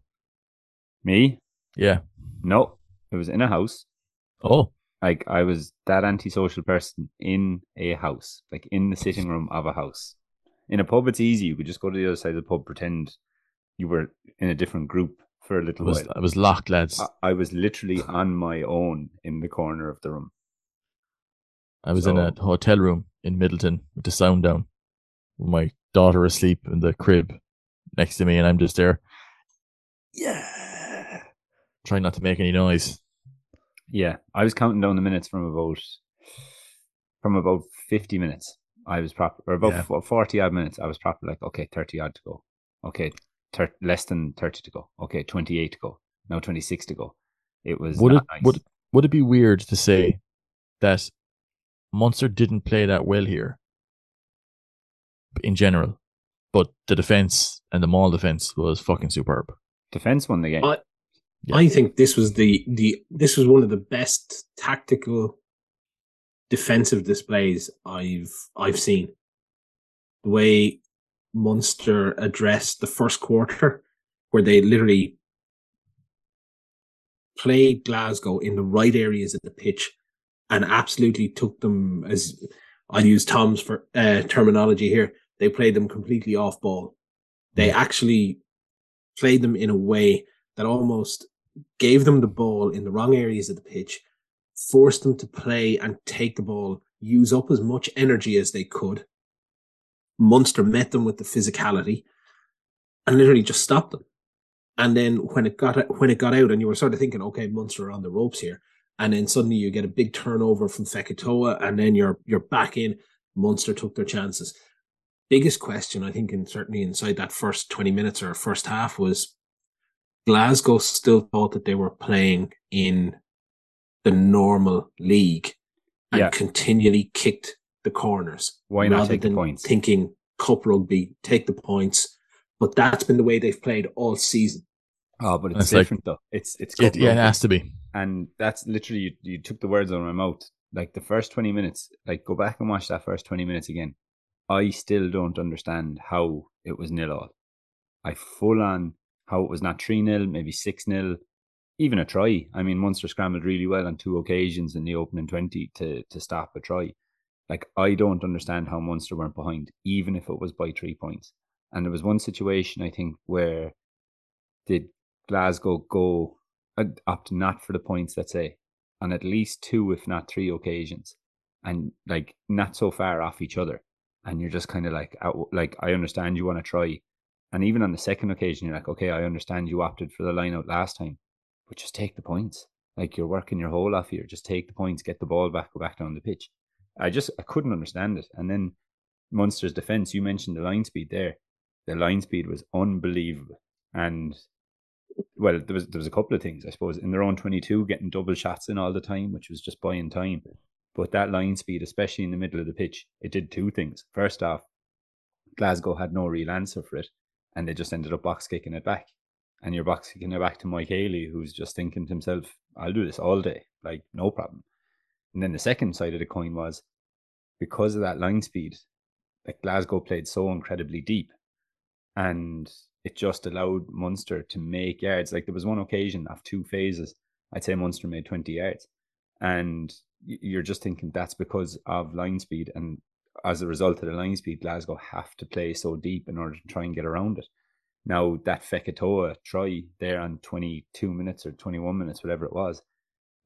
Me? Yeah. No, it was in a house. Oh, Like I was that antisocial person in a house, like in the sitting room of a house. In a pub, it's easy. You could just go to the other side of the pub, pretend you were in a different group for a little was while. I was locked, lads. I, I was literally on my own in the corner of the room. I was in a hotel room in Midleton with the sound down, with my daughter asleep in the crib next to me, and I'm just there. Yeah, trying not to make any noise. Yeah, I was counting down the minutes from about from about fifty minutes. I was proper or about Yeah. forty odd minutes. I was proper like, okay, thirty odd to go. Okay, thir- less than thirty to go. Okay, twenty eight to go. Now twenty six to go. It was Would it nice. would would it be weird to say that Munster didn't play that well here in general, but the defense and the maul defense was fucking superb. defense won the game. I- Yeah. I think this was the the this was one of the best tactical defensive displays I've I've seen. The way Munster addressed the first quarter, where they literally played Glasgow in the right areas of the pitch and absolutely took them as I'll use Tom's for uh, terminology here. They played them completely off ball. They actually played them in a way that almost gave them the ball in the wrong areas of the pitch, forced them to play and take the ball, use up as much energy as they could. Munster met them with the physicality and literally just stopped them. And then when it got when it got out, and you were sort of thinking, okay, Munster are on the ropes here, and then suddenly you get a big turnover from Fekitoa, and then you're you're back in. Munster took their chances. Biggest question, I think, and certainly inside that first twenty minutes or first half was Glasgow still thought that they were playing in the normal league and Yeah. continually kicked the corners. Why not rather take the points? Thinking cup rugby, take the points. But that's been the way they've played all season. Oh, but it's It's like- different though. It's it's It, yeah, it has to be. and that's literally you, you took the words out of my mouth. Like the first twenty minutes, like go back and watch that first twenty minutes again. I still don't understand how it was nil all. I full on how it was not three 0 maybe six 0 even a try. I mean, Munster scrambled really well on two occasions in the opening twenty to to stop a try. Like I don't understand how Munster weren't behind, even if it was by three points. And there was one situation I think where the Glasgow go opt not for the points, let's say, on at least two, if not three occasions, and like not so far off each other, and you're just kind of like, oh, like I understand you want to try, and even on the second occasion, you're like, okay, I understand you opted for the line out last time, but just take the points. Like you're working your whole off here, just take the points, get the ball back, go back down the pitch. I just I couldn't understand it, and then Munster's defense. You mentioned the line speed there. The line speed was unbelievable, and well, there was there was a couple of things I suppose in their own twenty two, getting double shots in all the time, which was just buying time. But that line speed, especially in the middle of the pitch, it did two things. First off, Glasgow had no real answer for it, and they just ended up box kicking it back. And you're box kicking it back to Mike Haley, who's just thinking to himself, "I'll do this all day, like no problem." And then the second side of the coin was because of that line speed, like Glasgow played so incredibly deep, and it just allowed Munster to make yards. Like there was one occasion of two phases, I'd say Munster made 20 yards. And you're just thinking that's because of line speed. And as a result of the line speed, Glasgow have to play so deep in order to try and get around it. Now, that Fekitoa try there on 22 minutes or 21 minutes, whatever it was,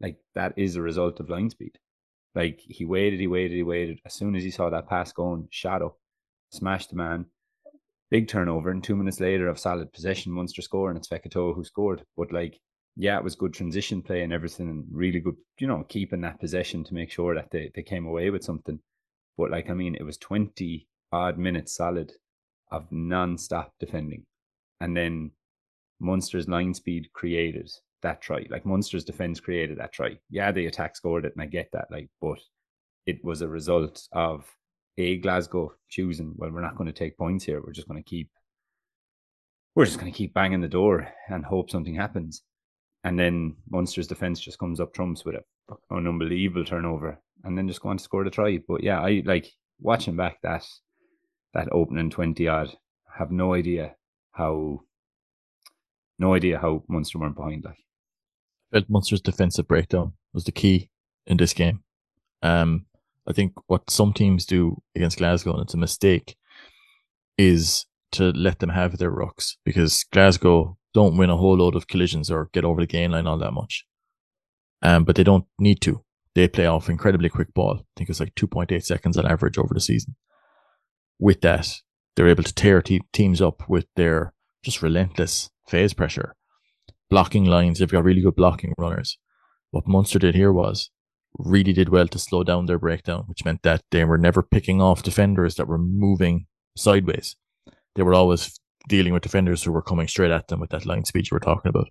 like that is a result of line speed. Like he waited, he waited, he waited. As soon as he saw that pass going, shadow, smashed the man, big turnover, and two minutes later of solid possession, Munster score, and it's Fekitoa who scored. But like, yeah, it was good transition play and everything, and really good, you know, keeping that possession to make sure that they, they came away with something. But like, I mean, it was 20 odd minutes solid of non-stop defending. And then Munster's line speed created that try. Like Munster's defense created that try. Yeah, the attack scored it, and I get that. Like, but it was a result of a Glasgow choosing, well, we're not going to take points here. We're just going to keep, we're just going to keep banging the door and hope something happens. And then Munster's defense just comes up trumps with a, an unbelievable turnover, and then just go on to score the try. But yeah, I like watching back that that opening twenty odd. Have no idea how, no idea how Munster weren't behind. Like, felt Munster's defensive breakdown was the key in this game. Um, I think what some teams do against Glasgow, and it's a mistake, is to let them have their rucks because Glasgow don't win a whole load of collisions or get over the gain line all that much. Um, but they don't need to. They play off incredibly quick ball. I think it's like 2.8 seconds on average over the season. With that, they're able to tear te- teams up with their just relentless phase pressure. Blocking lines, they've got really good blocking runners. What Munster did here was really did well to slow down their breakdown, which meant that they were never picking off defenders that were moving sideways. They were always dealing with defenders who were coming straight at them with that line speed you were talking about.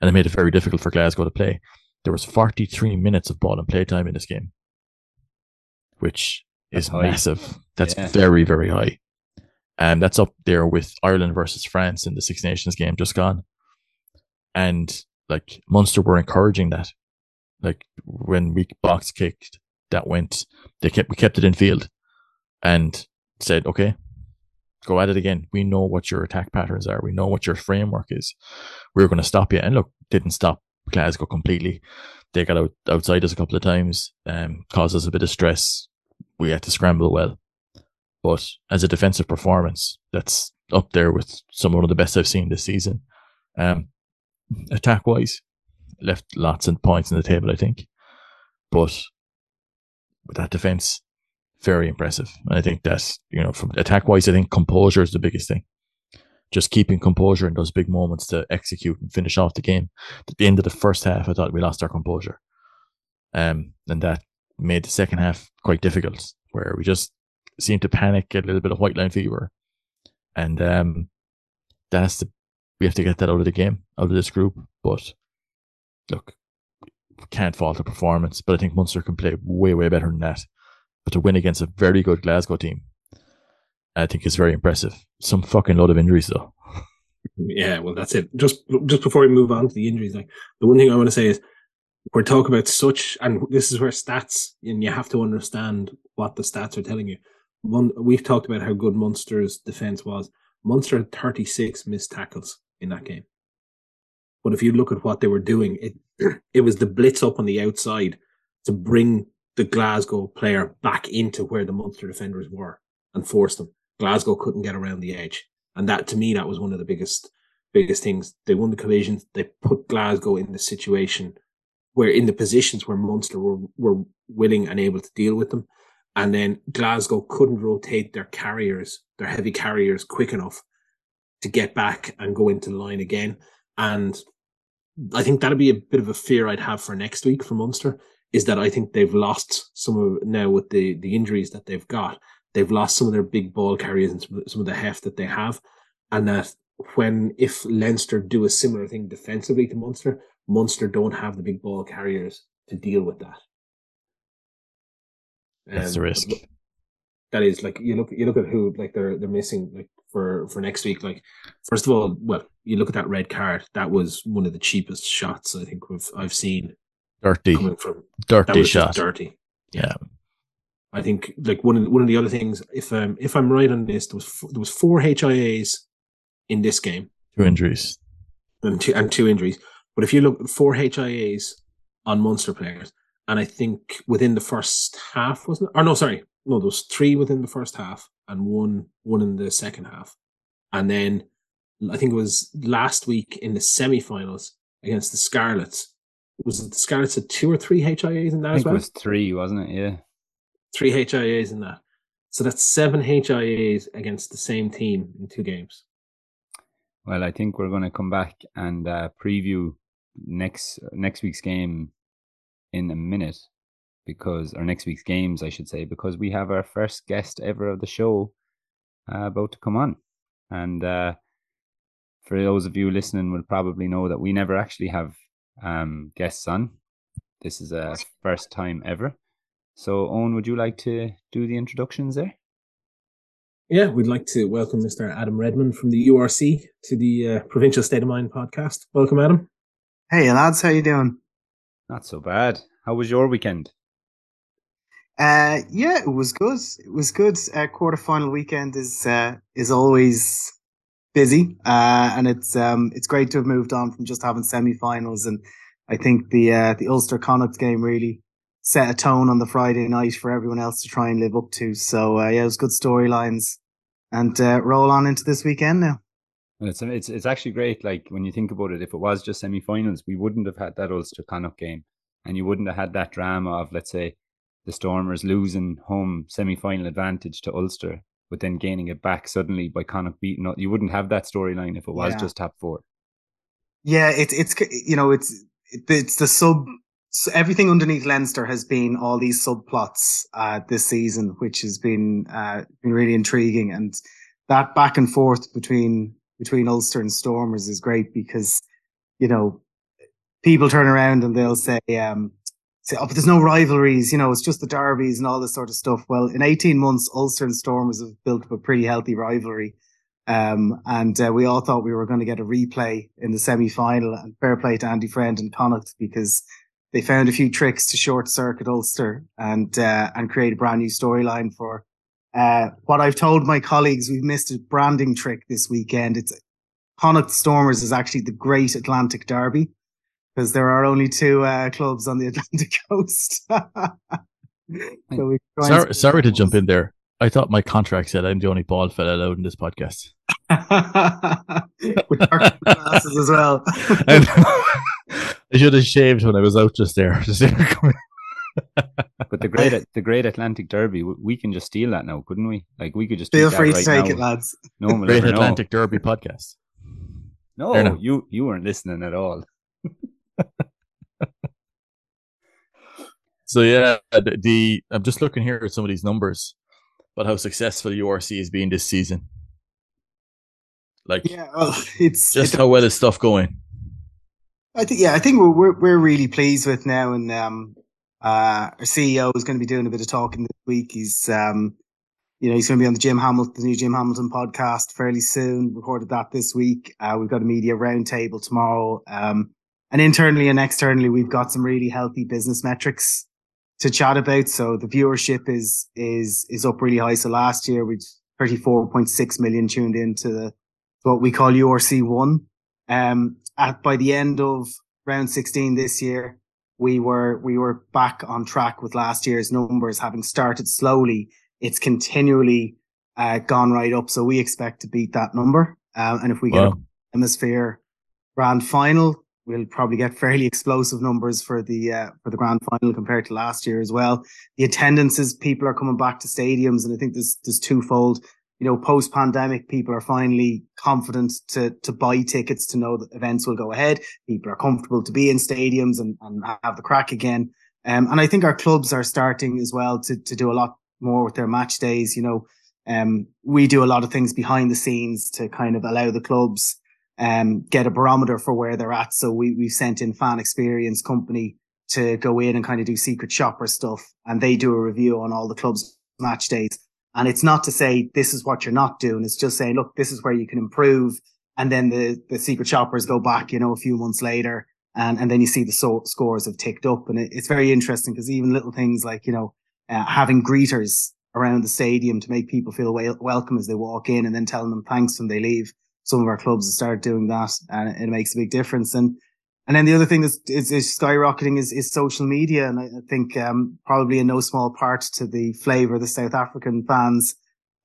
And it made it very difficult for Glasgow to play. There was 43 minutes of ball and play time in this game, which that's is high. massive. That's yeah. very, very high. And that's up there with Ireland versus France in the Six Nations game just gone. And like Munster were encouraging that like when we box kicked, that went. They kept we kept it in field, and said, "Okay, go at it again. We know what your attack patterns are. We know what your framework is. We're going to stop you." And look, didn't stop Glasgow completely. They got out, outside us a couple of times, um, caused us a bit of stress. We had to scramble well, but as a defensive performance, that's up there with some of the best I've seen this season. Um, attack wise, left lots of points on the table, I think. But with that defense, very impressive. And I think that's, you know, from attack wise, I think composure is the biggest thing. Just keeping composure in those big moments to execute and finish off the game. At the end of the first half, I thought we lost our composure. Um, and that made the second half quite difficult, where we just seemed to panic, get a little bit of white line fever. And um, that's the, we have to get that out of the game, out of this group. But look, can't fault the performance, but I think Munster can play way, way better than that. But to win against a very good Glasgow team, I think is very impressive. Some fucking load of injuries though. Yeah, well, that's it. Just just before we move on to the injuries, like the one thing I want to say is we're talking about such, and this is where stats, and you have to understand what the stats are telling you. One, we've talked about how good Munster's defense was. Munster had 36 missed tackles in that game. But if you look at what they were doing, it it was the blitz up on the outside to bring the Glasgow player back into where the Munster defenders were and force them. Glasgow couldn't get around the edge. And that to me, that was one of the biggest biggest things. They won the collisions. They put Glasgow in the situation where in the positions where Munster were, were willing and able to deal with them. And then Glasgow couldn't rotate their carriers, their heavy carriers quick enough to get back and go into line again. And I think that'd be a bit of a fear I'd have for next week for Munster is that I think they've lost some of now with the the injuries that they've got. They've lost some of their big ball carriers and some of the heft that they have, and that when if Leinster do a similar thing defensively to Munster, Munster don't have the big ball carriers to deal with that. That's um, the risk. That is like you look you look at who like they're they're missing like for for next week. Like first of all, well, you look at that red card. That was one of the cheapest shots I think we've I've seen. Dirty, coming from dirty shot. Dirty. Yeah. I think like one of the, one of the other things, if um if I'm right on this, there was there was four HIAs in this game. Two injuries. And two and two injuries. But if you look four HIAs on Munster players, and I think within the first half, wasn't it? Or no, sorry, no, there was three within the first half and one one in the second half, and then I think it was last week in the semi-finals against the Scarlets. Was it the Scarlets had two or three HIAs in that I as well? It was three, wasn't it? Yeah, three HIAs in that. So that's seven HIAs against the same team in two games. Well, I think we're going to come back and uh, preview next next week's game in a minute because our next week's games I should say because we have our first guest ever of the show uh, about to come on and uh, for those of you listening will probably know that we never actually have um, guests on this is a first time ever so Owen would you like to do the introductions there yeah we'd like to welcome Mr Adam Redmond from the URC to the uh, Provincial State of Mind podcast welcome Adam Hey lads, how you doing? Not so bad. How was your weekend? Uh, yeah, it was good. It was good. Uh, quarterfinal weekend is uh, is always busy, uh, and it's um, it's great to have moved on from just having semi-finals. And I think the uh, the Ulster Connacht game really set a tone on the Friday night for everyone else to try and live up to. So uh, yeah, it was good storylines, and uh, roll on into this weekend now. And it's it's it's actually great. Like when you think about it, if it was just semi-finals, we wouldn't have had that Ulster Connacht game, and you wouldn't have had that drama of let's say the Stormers losing home semi-final advantage to Ulster, but then gaining it back suddenly by Connacht beating. You wouldn't have that storyline if it was yeah. just top four. Yeah, it's it's you know it's it's the sub. So everything underneath Leinster has been all these subplots uh, this season, which has been uh, been really intriguing, and that back and forth between between Ulster and Stormers is great because, you know, people turn around and they'll say, um, say, oh, but there's no rivalries, you know, it's just the derbies and all this sort of stuff. Well, in 18 months, Ulster and Stormers have built up a pretty healthy rivalry. Um, and uh, we all thought we were going to get a replay in the semi final and fair play to Andy Friend and Connacht because they found a few tricks to short circuit Ulster and, uh, and create a brand new storyline for uh, what I've told my colleagues, we've missed a branding trick this weekend. It's Connacht Stormers is actually the Great Atlantic Derby because there are only two uh, clubs on the Atlantic coast. so sorry, sorry to jump in there. I thought my contract said I'm the only bald fella allowed in this podcast. With glasses as well. I should have shaved when I was out just there. Just there but the great the Great Atlantic Derby, we can just steal that now, couldn't we? Like we could just feel free right to take now. it, lads. No one Great Atlantic know. Derby podcast. No, you you weren't listening at all. so yeah, the, the, I'm just looking here at some of these numbers about how successful URC has been this season. Like, yeah, well, it's just how well is stuff going. I think, yeah, I think we're, we're we're really pleased with now, and um, uh, our CEO is going to be doing a bit of talking this week. He's, um, you know, he's going to be on the Jim Hamilton, the new Jim Hamilton podcast fairly soon. Recorded that this week. Uh, we've got a media roundtable tomorrow. Um, and internally and externally, we've got some really healthy business metrics to chat about. So the viewership is is is up really high. So last year we 34.6 million tuned into the what we call URC one. Um, at by the end of round 16 this year, we were we were back on track with last year's numbers, having started slowly. It's continually uh, gone right up, so we expect to beat that number. Um, and if we get wow. hemisphere. Grand final, we'll probably get fairly explosive numbers for the uh, for the grand final compared to last year as well. The attendances, people are coming back to stadiums, and I think there's there's twofold. You know, post pandemic, people are finally confident to to buy tickets to know that events will go ahead. People are comfortable to be in stadiums and, and have the crack again. Um, and I think our clubs are starting as well to to do a lot more with their match days. You know, um, we do a lot of things behind the scenes to kind of allow the clubs um, get a barometer for where they're at. So we, we've sent in fan experience company to go in and kind of do secret shopper stuff. And they do a review on all the club's match days. And it's not to say this is what you're not doing. It's just saying, look, this is where you can improve. And then the, the secret shoppers go back, you know, a few months later and, and then you see the so- scores have ticked up. And it, it's very interesting because even little things like, you know, uh, having greeters around the stadium to make people feel wel- welcome as they walk in and then telling them thanks when they leave some of our clubs have started doing that and it makes a big difference. And, and then the other thing that's is, is skyrocketing is, is social media. And I, I think, um, probably in no small part to the flavor the South African fans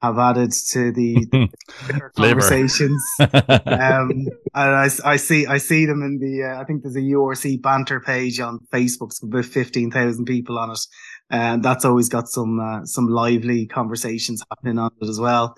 have added to the, the conversations. um, and I, I see, I see them in the, uh, I think there's a URC banter page on Facebook. It's about 15,000 people on it. And that's always got some, uh, some lively conversations happening on it as well.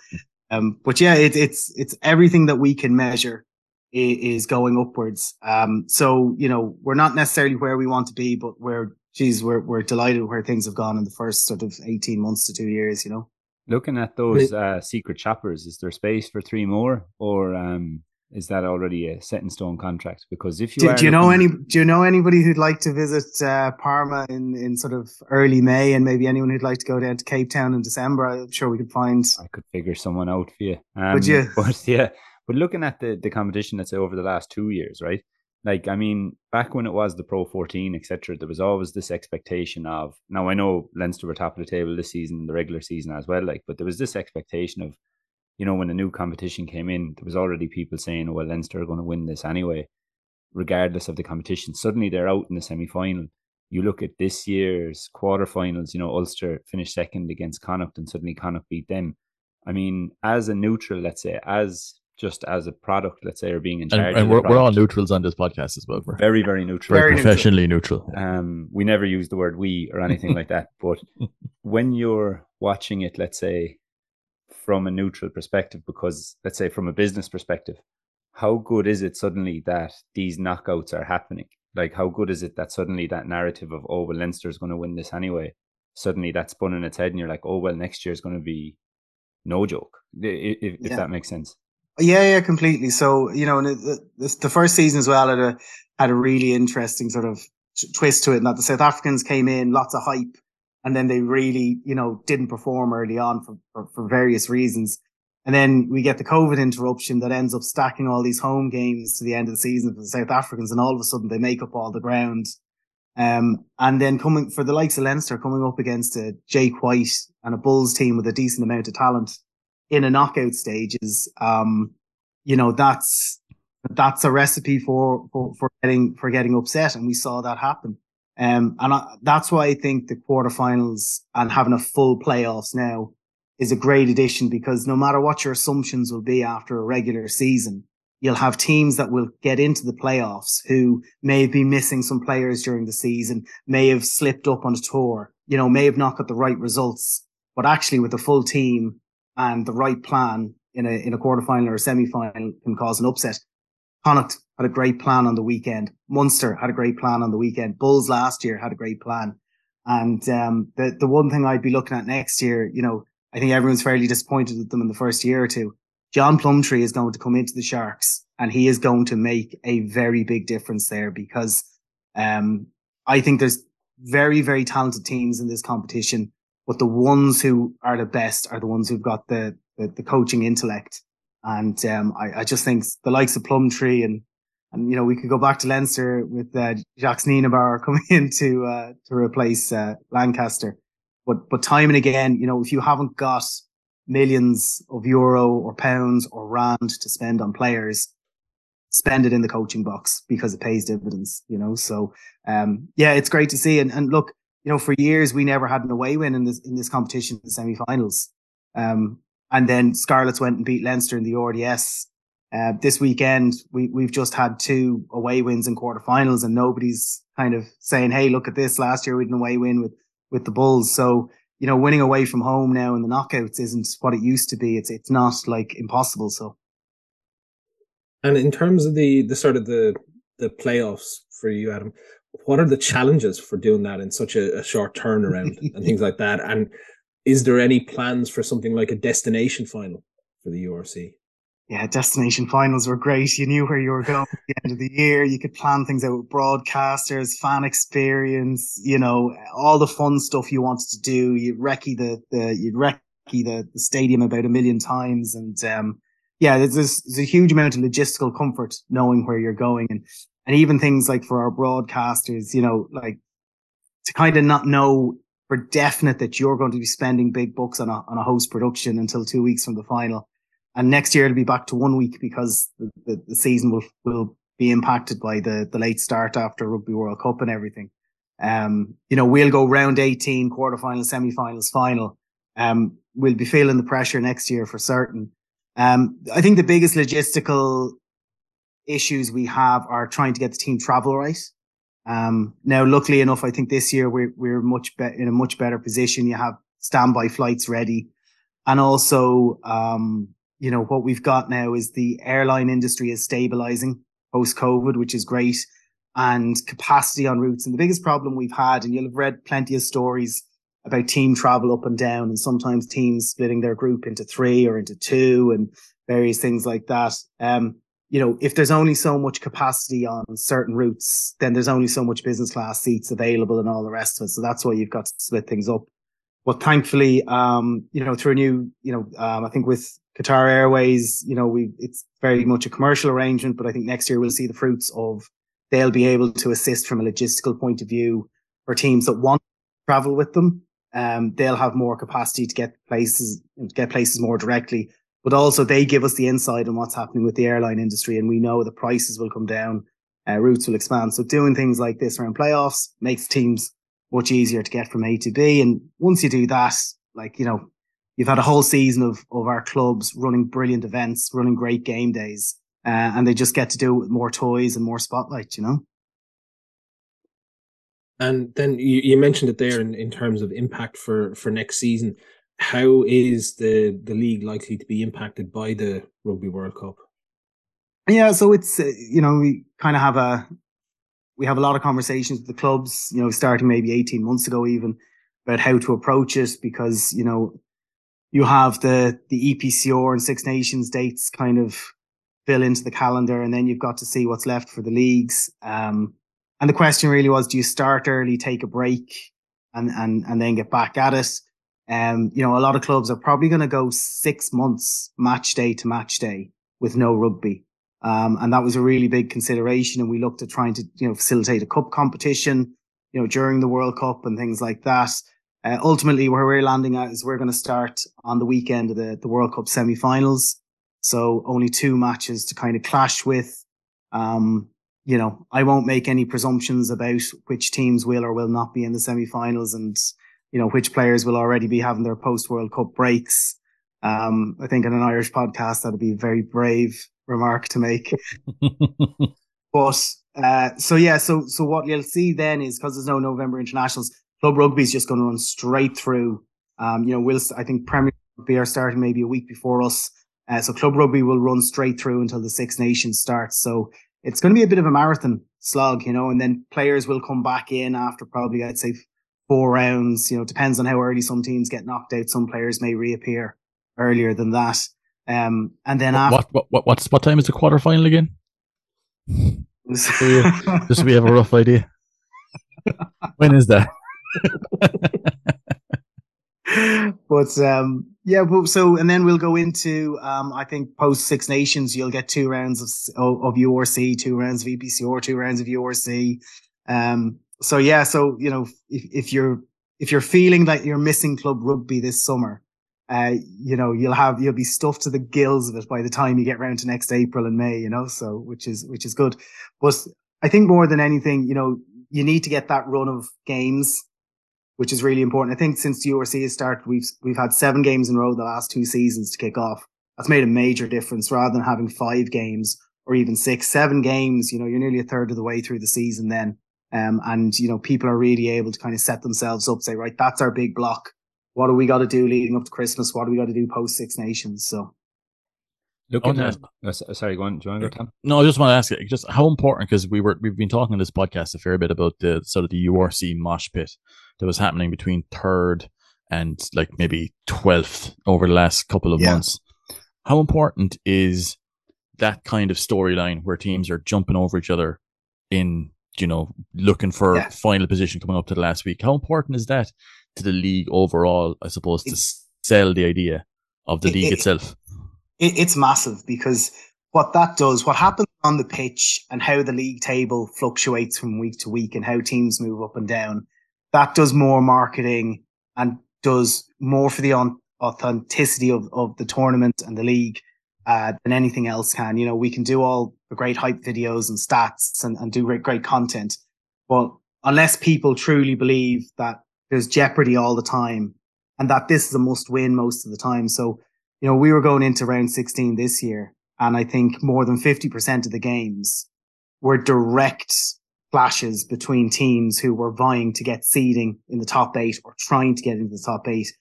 Um, but yeah, it, it's it's everything that we can measure is, is going upwards. Um, so you know we're not necessarily where we want to be, but we're geez, we're we're delighted where things have gone in the first sort of eighteen months to two years. You know, looking at those uh, secret shoppers, is there space for three more, or um, is that already a set in stone contract? Because if you do, do you know any do you know anybody who'd like to visit uh, Parma in in sort of early May, and maybe anyone who'd like to go down to Cape Town in December? I'm sure we could find. I could figure someone out for you. Um, Would you? But yeah, but looking at the the competition that's over the last two years, right? Like I mean, back when it was the Pro 14, etc., there was always this expectation of. Now I know Leinster were top of the table this season, in the regular season as well. Like, but there was this expectation of you know, when a new competition came in, there was already people saying, oh, well, Leinster are going to win this anyway, regardless of the competition. Suddenly they're out in the semi final. You look at this year's quarterfinals, you know, Ulster finished second against Connacht and suddenly Connacht beat them. I mean, as a neutral, let's say, as just as a product, let's say, or being in charge. And, and we're, we're all neutrals on this podcast as well. We're very, very neutral. Very professionally neutral. neutral. Um, we never use the word we or anything like that. But when you're watching it, let's say, from a neutral perspective because let's say from a business perspective how good is it suddenly that these knockouts are happening? Like how good is it that suddenly that narrative of oh well Leinster is going to win this anyway suddenly that's spun in its head and you're like oh well next year is going to be no joke if, if yeah. that makes sense. Yeah yeah completely. So you know the, the, the first season as well had a had a really interesting sort of twist to it and that the south africans came in lots of hype and then they really, you know, didn't perform early on for, for, for, various reasons. And then we get the COVID interruption that ends up stacking all these home games to the end of the season for the South Africans. And all of a sudden they make up all the ground. Um, and then coming for the likes of Leinster coming up against a Jake White and a Bulls team with a decent amount of talent in a knockout stages. Um, you know, that's, that's a recipe for, for, for getting, for getting upset. And we saw that happen. Um, and I, that's why I think the quarterfinals and having a full playoffs now is a great addition because no matter what your assumptions will be after a regular season, you'll have teams that will get into the playoffs who may been missing some players during the season, may have slipped up on a tour, you know, may have not got the right results, but actually with a full team and the right plan in a, in a quarterfinal or a semi-final can cause an upset. Connacht had a great plan on the weekend. Munster had a great plan on the weekend. Bulls last year had a great plan. And um, the the one thing I'd be looking at next year, you know, I think everyone's fairly disappointed with them in the first year or two. John Plumtree is going to come into the Sharks and he is going to make a very big difference there because um, I think there's very, very talented teams in this competition, but the ones who are the best are the ones who've got the, the, the coaching intellect and um, I, I, just think the likes of Plumtree and and you know we could go back to Leinster with uh, Jacques Nienaber coming in to uh, to replace uh, Lancaster. But but time and again, you know, if you haven't got millions of euro or pounds or rand to spend on players, spend it in the coaching box because it pays dividends. You know, so um, yeah, it's great to see. And and look, you know, for years we never had an away win in this in this competition, the semi-finals. Um, and then Scarlets went and beat Leinster in the RDS Uh, this weekend, we, we've just had two away wins in quarterfinals and nobody's kind of saying, Hey, look at this. Last year we had an away win with, with the Bulls. So, you know, winning away from home now in the knockouts isn't what it used to be. It's, it's not like impossible. So. And in terms of the, the sort of the, the playoffs for you, Adam, what are the challenges for doing that in such a, a short turnaround and things like that? And is there any plans for something like a destination final for the URC? Yeah, destination finals were great. You knew where you were going at the end of the year. You could plan things out with broadcasters, fan experience, you know, all the fun stuff you wanted to do. You'd recce the, the you'd recce the, the stadium about a million times. And um, yeah, there's, there's a huge amount of logistical comfort knowing where you're going. And and even things like for our broadcasters, you know, like to kind of not know for definite that you're going to be spending big bucks on a, on a host production until two weeks from the final. And next year it'll be back to one week because the, the, the season will, will be impacted by the, the late start after Rugby World Cup and everything. Um, you know, we'll go round 18, quarterfinals, semi-finals, final. Um, we'll be feeling the pressure next year for certain. Um, I think the biggest logistical issues we have are trying to get the team travel right. Um, now, luckily enough, I think this year we're we're much be- in a much better position. You have standby flights ready, and also, um, you know, what we've got now is the airline industry is stabilizing post COVID, which is great, and capacity on routes. And the biggest problem we've had, and you'll have read plenty of stories about team travel up and down, and sometimes teams splitting their group into three or into two, and various things like that. Um, you know, if there's only so much capacity on certain routes, then there's only so much business class seats available and all the rest of it. So that's why you've got to split things up. But thankfully, um, you know, through a new, you know, um, I think with Qatar Airways, you know, we, it's very much a commercial arrangement, but I think next year we'll see the fruits of they'll be able to assist from a logistical point of view for teams that want to travel with them. Um, they'll have more capacity to get places, get places more directly but also they give us the insight on what's happening with the airline industry, and we know the prices will come down, uh, routes will expand. So doing things like this around playoffs makes teams much easier to get from A to B. And once you do that, like you know, you've had a whole season of of our clubs running brilliant events, running great game days, uh, and they just get to do it with more toys and more spotlight. You know. And then you, you mentioned it there in, in terms of impact for for next season how is the the league likely to be impacted by the Rugby World Cup? Yeah, so it's uh, you know we kind of have a we have a lot of conversations with the clubs, you know, starting maybe 18 months ago even about how to approach it because, you know, you have the the EPCR and Six Nations dates kind of fill into the calendar and then you've got to see what's left for the leagues. Um, and the question really was, do you start early, take a break and, and, and then get back at it? Um, you know, a lot of clubs are probably going to go six months match day to match day with no rugby. Um, and that was a really big consideration. And we looked at trying to, you know, facilitate a cup competition, you know, during the World Cup and things like that. Uh, ultimately, where we're landing at is we're going to start on the weekend of the, the World Cup semi-finals. So only two matches to kind of clash with. Um, you know, I won't make any presumptions about which teams will or will not be in the semi-finals and you know, which players will already be having their post World Cup breaks. Um, I think in an Irish podcast, that'd be a very brave remark to make. but, uh, so yeah, so, so what you'll see then is because there's no November internationals, club rugby is just going to run straight through. Um, you know, we'll, I think Premier Rugby are starting maybe a week before us. Uh, so club rugby will run straight through until the Six Nations starts. So it's going to be a bit of a marathon slog, you know, and then players will come back in after probably, I'd say, four rounds. You know, depends on how early some teams get knocked out. Some players may reappear earlier than that. Um, and then what, after what, what what's what time is the quarter final again? just so we have a rough idea. when is that? but um, yeah, but so and then we'll go into um, I think post Six Nations. You'll get two rounds of of URC, two rounds of EPCR, two rounds of URC. Um, so yeah, so you know, if, if you're if you're feeling that you're missing club rugby this summer, uh, you know, you'll have you'll be stuffed to the gills of it by the time you get round to next April and May, you know, so which is which is good. But I think more than anything, you know, you need to get that run of games, which is really important. I think since the URC has started, we've we've had seven games in a row the last two seasons to kick off. that's made a major difference rather than having five games or even six, seven games. You know, you're nearly a third of the way through the season then. Um, and you know, people are really able to kind of set themselves up, say, right, that's our big block. What do we got to do leading up to Christmas? What do we got to do post Six Nations? So, looking at, oh, sorry, go on. Do you want to go, Tom? No, I just want to ask you, just how important because we were we've been talking in this podcast a fair bit about the sort of the URC mosh pit that was happening between third and like maybe twelfth over the last couple of yeah. months. How important is that kind of storyline where teams are jumping over each other in you know looking for yeah. final position coming up to the last week? How important is that to the league overall? I suppose to sell the idea of the it, league it, itself. It, it's massive because what that does, what happens on the pitch, and how the league table fluctuates from week to week, and how teams move up and down, that does more marketing and does more for the on, authenticity of, of the tournament and the league uh, than anything else can. You know, we can do all the great hype videos and stats and, and do great, great content. But unless people truly believe that there's jeopardy all the time and that this is a must win most of the time. So, you know, we were going into round 16 this year, and I think more than 50% of the games were direct clashes between teams who were vying to get seeding in the top eight or trying to get into the top eight.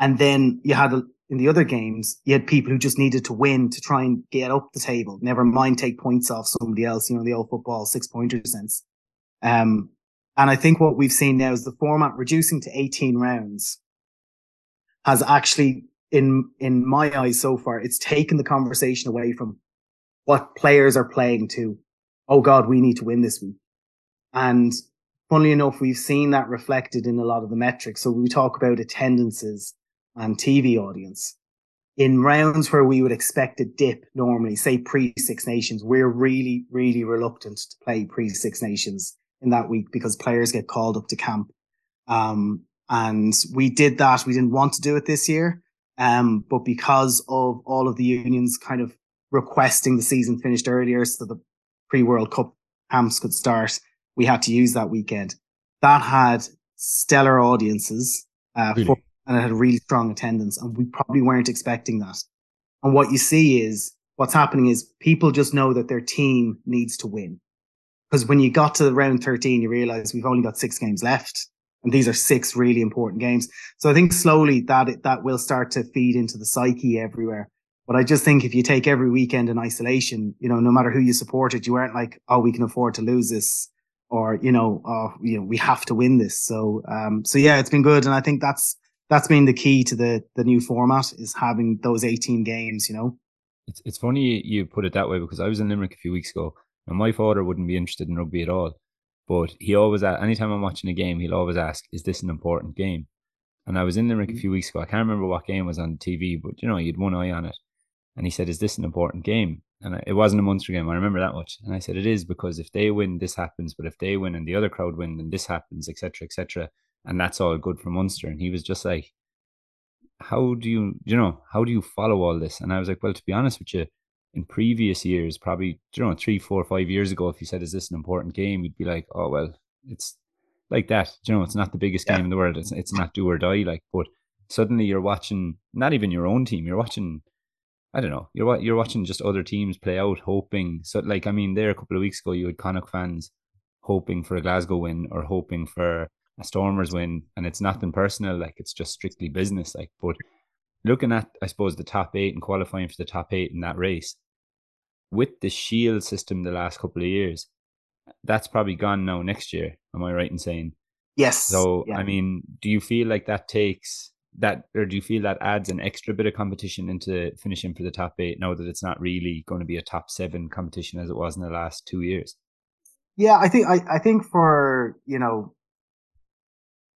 And then you had in the other games, you had people who just needed to win to try and get up the table, never mind take points off somebody else, you know, the old football six pointer sense. Um, and I think what we've seen now is the format reducing to 18 rounds has actually, in, in my eyes so far, it's taken the conversation away from what players are playing to, oh God, we need to win this week. And funnily enough, we've seen that reflected in a lot of the metrics. So we talk about attendances and TV audience. In rounds where we would expect a dip normally, say pre Six Nations, we're really, really reluctant to play pre Six Nations in that week because players get called up to camp. Um, and we did that. We didn't want to do it this year. Um, but because of all of the unions kind of requesting the season finished earlier so the pre World Cup camps could start, we had to use that weekend. That had stellar audiences, uh, really? And it had really strong attendance. And we probably weren't expecting that. And what you see is what's happening is people just know that their team needs to win. Because when you got to round 13, you realize we've only got six games left. And these are six really important games. So I think slowly that, that will start to feed into the psyche everywhere. But I just think if you take every weekend in isolation, you know, no matter who you supported, you aren't like, oh, we can afford to lose this or, you know, oh, you know, we have to win this. So, um, so yeah, it's been good. And I think that's, that's been the key to the the new format is having those 18 games you know it's it's funny you put it that way because i was in limerick a few weeks ago and my father wouldn't be interested in rugby at all but he always anytime i'm watching a game he'll always ask is this an important game and i was in limerick a mm. few weeks ago i can't remember what game was on tv but you know you had one eye on it and he said is this an important game and it wasn't a Munster game. I remember that much. And I said, it is because if they win, this happens. But if they win and the other crowd win, then this happens, etc., etc and that's all good for Munster. And he was just like, how do you, you know, how do you follow all this? And I was like, well, to be honest with you, in previous years, probably, you know, three, four, five years ago, if you said, is this an important game? You'd be like, oh, well, it's like that. You know, it's not the biggest yeah. game in the world. It's, it's not do or die. Like, but suddenly you're watching not even your own team. You're watching, I don't know, you're you're watching just other teams play out, hoping. So, like, I mean, there a couple of weeks ago, you had Connacht fans hoping for a Glasgow win or hoping for a Stormers win, and it's nothing personal. Like it's just strictly business. Like, but looking at, I suppose, the top eight and qualifying for the top eight in that race, with the shield system the last couple of years, that's probably gone now next year. Am I right in saying? Yes. So, yeah. I mean, do you feel like that takes that, or do you feel that adds an extra bit of competition into finishing for the top eight now that it's not really going to be a top seven competition as it was in the last two years? Yeah, I think I, I think for you know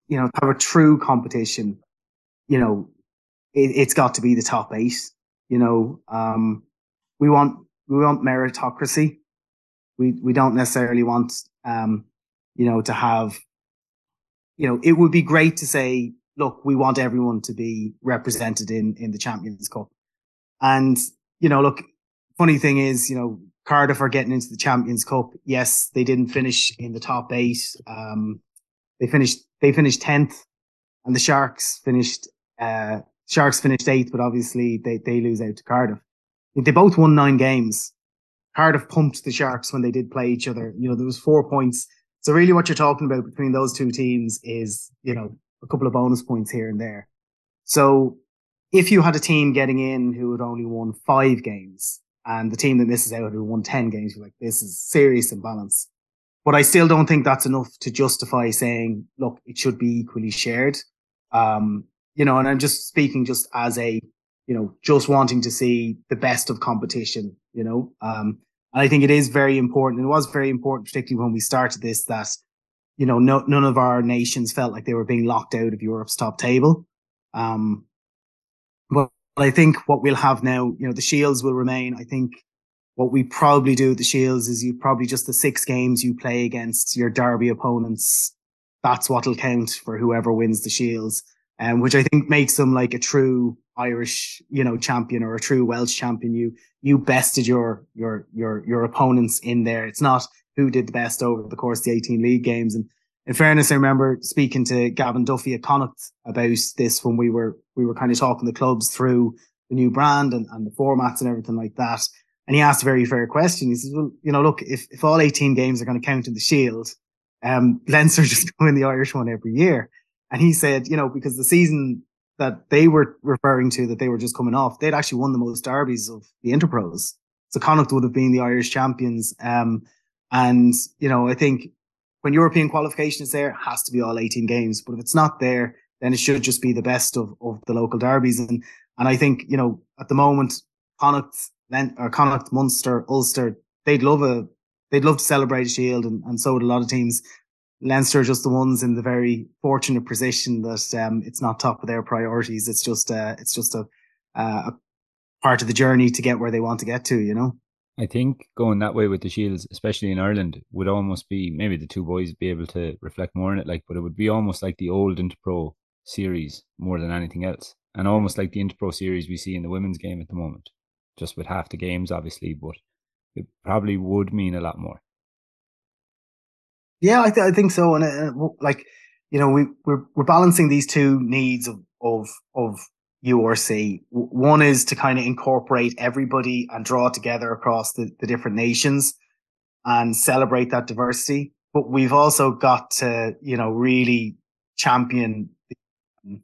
you know, have a true competition, you know, it, has got to be the top eight. You know, um, we want we want meritocracy. We we don't necessarily want um, you know, to have you know, it would be great to say, look, we want everyone to be represented in in the Champions Cup. And, you know, look, funny thing is, you know, Cardiff are getting into the Champions Cup. Yes, they didn't finish in the top eight. Um, they finished they finished tenth, and the Sharks finished uh, Sharks finished eighth, but obviously they they lose out to Cardiff. They both won nine games. Cardiff pumped the Sharks when they did play each other. You know, there was four points. So really what you're talking about between those two teams is, you know, a couple of bonus points here and there. So if you had a team getting in who had only won five games and the team that misses out who won 10 games, you're like, this is serious imbalance. But I still don't think that's enough to justify saying, look, it should be equally shared. Um, you know, and I'm just speaking just as a, you know, just wanting to see the best of competition, you know. Um, and I think it is very important. And it was very important, particularly when we started this, that, you know, no, none of our nations felt like they were being locked out of Europe's top table. Um, but I think what we'll have now, you know, the shields will remain. I think what we probably do with the shields is you probably just the six games you play against your derby opponents. That's what'll count for whoever wins the shields um, which I think makes them like a true Irish, you know, champion or a true Welsh champion. You you bested your your your your opponents in there. It's not who did the best over the course of the 18 league games. And in fairness, I remember speaking to Gavin Duffy at Connacht about this when we were we were kind of talking the clubs through the new brand and, and the formats and everything like that. And he asked a very fair question. He says, Well, you know, look, if, if all 18 games are going to count in the shield, um, Leinster just win the Irish one every year. And he said, you know, because the season that they were referring to that they were just coming off, they'd actually won the most derbies of the Interpros. So Connacht would have been the Irish champions. Um, and, you know, I think when European qualification is there, it has to be all 18 games. But if it's not there, then it should just be the best of, of the local derbies. And, and I think, you know, at the moment, Connacht, or Connacht, Munster, Ulster, they'd love a, they'd love to celebrate a shield and, and so would a lot of teams. Leinster are just the ones in the very fortunate position that um, it's not top of their priorities. It's just uh, it's just a, uh, a part of the journey to get where they want to get to. You know. I think going that way with the Shields, especially in Ireland, would almost be maybe the two boys be able to reflect more on it, like, but it would be almost like the old Interpro series more than anything else, and almost like the Interpro series we see in the women's game at the moment, just with half the games, obviously, but it probably would mean a lot more. Yeah, I, th- I think so. And uh, like, you know, we we're we're balancing these two needs of of of URC. One is to kind of incorporate everybody and draw together across the, the different nations and celebrate that diversity. But we've also got to, you know, really champion the,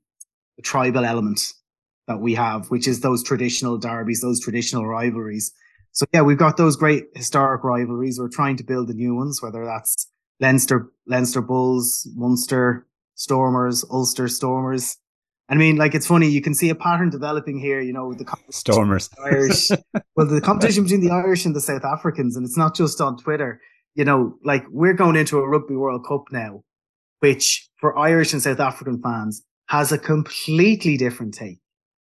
the tribal element that we have, which is those traditional derbies, those traditional rivalries. So yeah, we've got those great historic rivalries. We're trying to build the new ones, whether that's Leinster, Leinster Bulls, Munster Stormers, Ulster Stormers. I mean, like it's funny, you can see a pattern developing here, you know, the Stormers. The Irish. well, the competition between the Irish and the South Africans, and it's not just on Twitter. You know, like we're going into a Rugby World Cup now, which for Irish and South African fans has a completely different take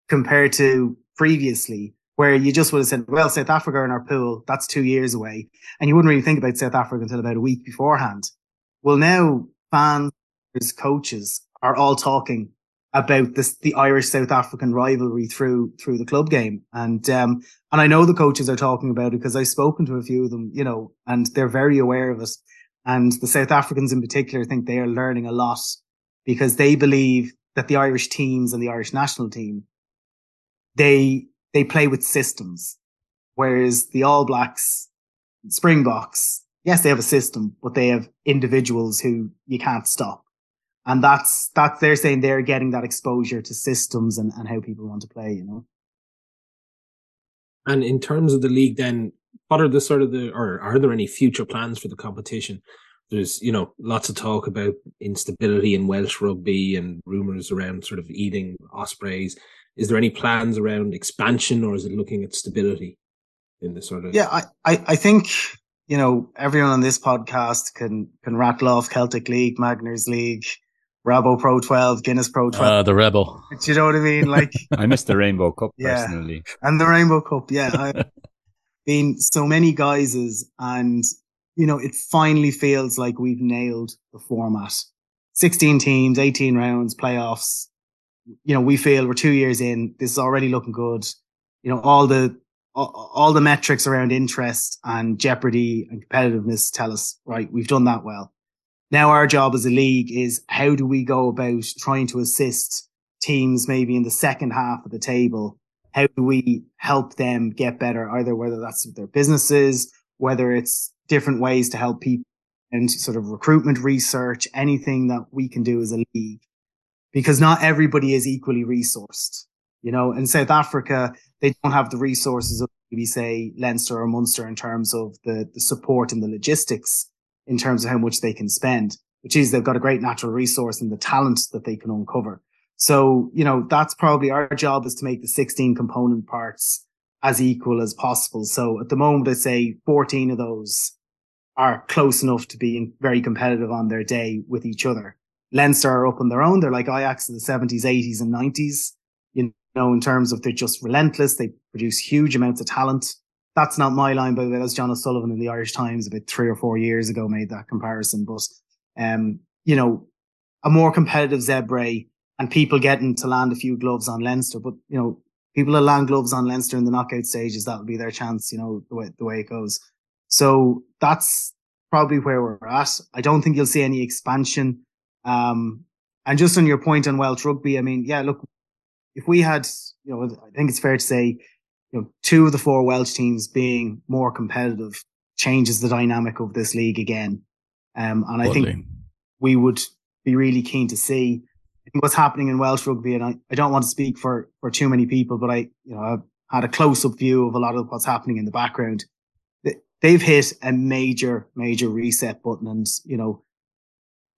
compared to previously where you just would have said, well, South Africa in our pool, that's two years away. And you wouldn't really think about South Africa until about a week beforehand. Well, now fans, coaches are all talking about this, the Irish South African rivalry through, through the club game. And, um, and I know the coaches are talking about it because I've spoken to a few of them, you know, and they're very aware of it. And the South Africans in particular think they are learning a lot because they believe that the Irish teams and the Irish national team, they they play with systems. Whereas the All Blacks, Springboks, yes, they have a system, but they have individuals who you can't stop. And that's, that's, they're saying they're getting that exposure to systems and, and how people want to play, you know? And in terms of the league, then what are the sort of the, or are there any future plans for the competition? There's, you know, lots of talk about instability in Welsh rugby and rumors around sort of eating ospreys is there any plans around expansion or is it looking at stability in the sort of yeah I, I, I think you know everyone on this podcast can can rattle off celtic league magners league Rabo Pro 12, Guinness Pro 12. Uh, the Rebel. Do you know what I mean? Like I missed the Rainbow Cup yeah. personally. And the Rainbow Cup, yeah. I've been so many guises and you know, it finally feels like we've nailed the format. 16 teams, 18 rounds, playoffs, you know, we feel we're two years in. This is already looking good. You know, all the all, all the metrics around interest and jeopardy and competitiveness tell us right. We've done that well. Now our job as a league is how do we go about trying to assist teams maybe in the second half of the table how do we help them get better? Either whether that's their businesses, whether it's different ways to help people and sort of recruitment research, anything that we can do as a league, because not everybody is equally resourced. You know, in South Africa, they don't have the resources of maybe say Leinster or Munster in terms of the, the support and the logistics in terms of how much they can spend, which is they've got a great natural resource and the talent that they can uncover. So, you know, that's probably our job is to make the 16 component parts as equal as possible. So at the moment, I'd say 14 of those are close enough to being very competitive on their day with each other. Leinster are up on their own. They're like Ajax in the 70s, 80s and 90s, you know, in terms of they're just relentless. They produce huge amounts of talent. That's not my line, by the way. That's John O'Sullivan in the Irish Times about three or four years ago made that comparison. But, um, you know, a more competitive Zebre and people getting to land a few gloves on Leinster. But, you know, people that land gloves on Leinster in the knockout stages, that'll be their chance, you know, the way, the way it goes. So that's probably where we're at. I don't think you'll see any expansion. Um, and just on your point on Welsh rugby, I mean, yeah, look, if we had, you know, I think it's fair to say, you know, two of the four Welsh teams being more competitive changes the dynamic of this league again. Um, and I think we would be really keen to see what's happening in Welsh rugby. And I, I don't want to speak for, for too many people, but I, you know, I've had a close up view of a lot of what's happening in the background they've hit a major, major reset button. And, you know,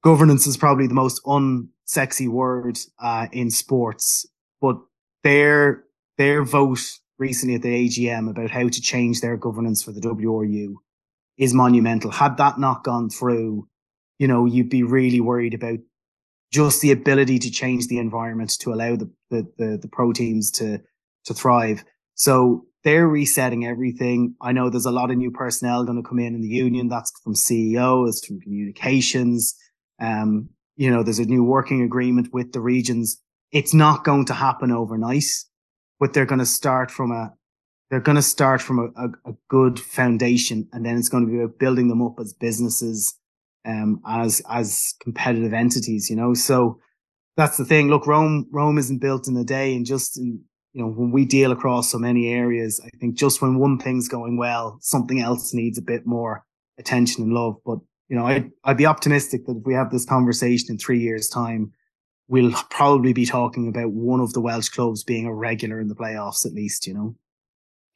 governance is probably the most unsexy word uh, in sports, but their, their vote recently at the AGM about how to change their governance for the WRU is monumental. Had that not gone through, you know, you'd be really worried about just the ability to change the environment to allow the, the, the, the pro teams to, to thrive. So they're resetting everything. I know there's a lot of new personnel going to come in in the union. That's from CEO, it's from communications. Um, you know, there's a new working agreement with the regions. It's not going to happen overnight, but they're going to start from a, they're going to start from a, a, a good foundation and then it's going to be about building them up as businesses, um, as, as competitive entities, you know, so that's the thing. Look, Rome, Rome isn't built in a day and just in, you know, when we deal across so many areas, I think just when one thing's going well, something else needs a bit more attention and love. But, you know, I'd, I'd be optimistic that if we have this conversation in three years time, we'll probably be talking about one of the Welsh clubs being a regular in the playoffs at least, you know.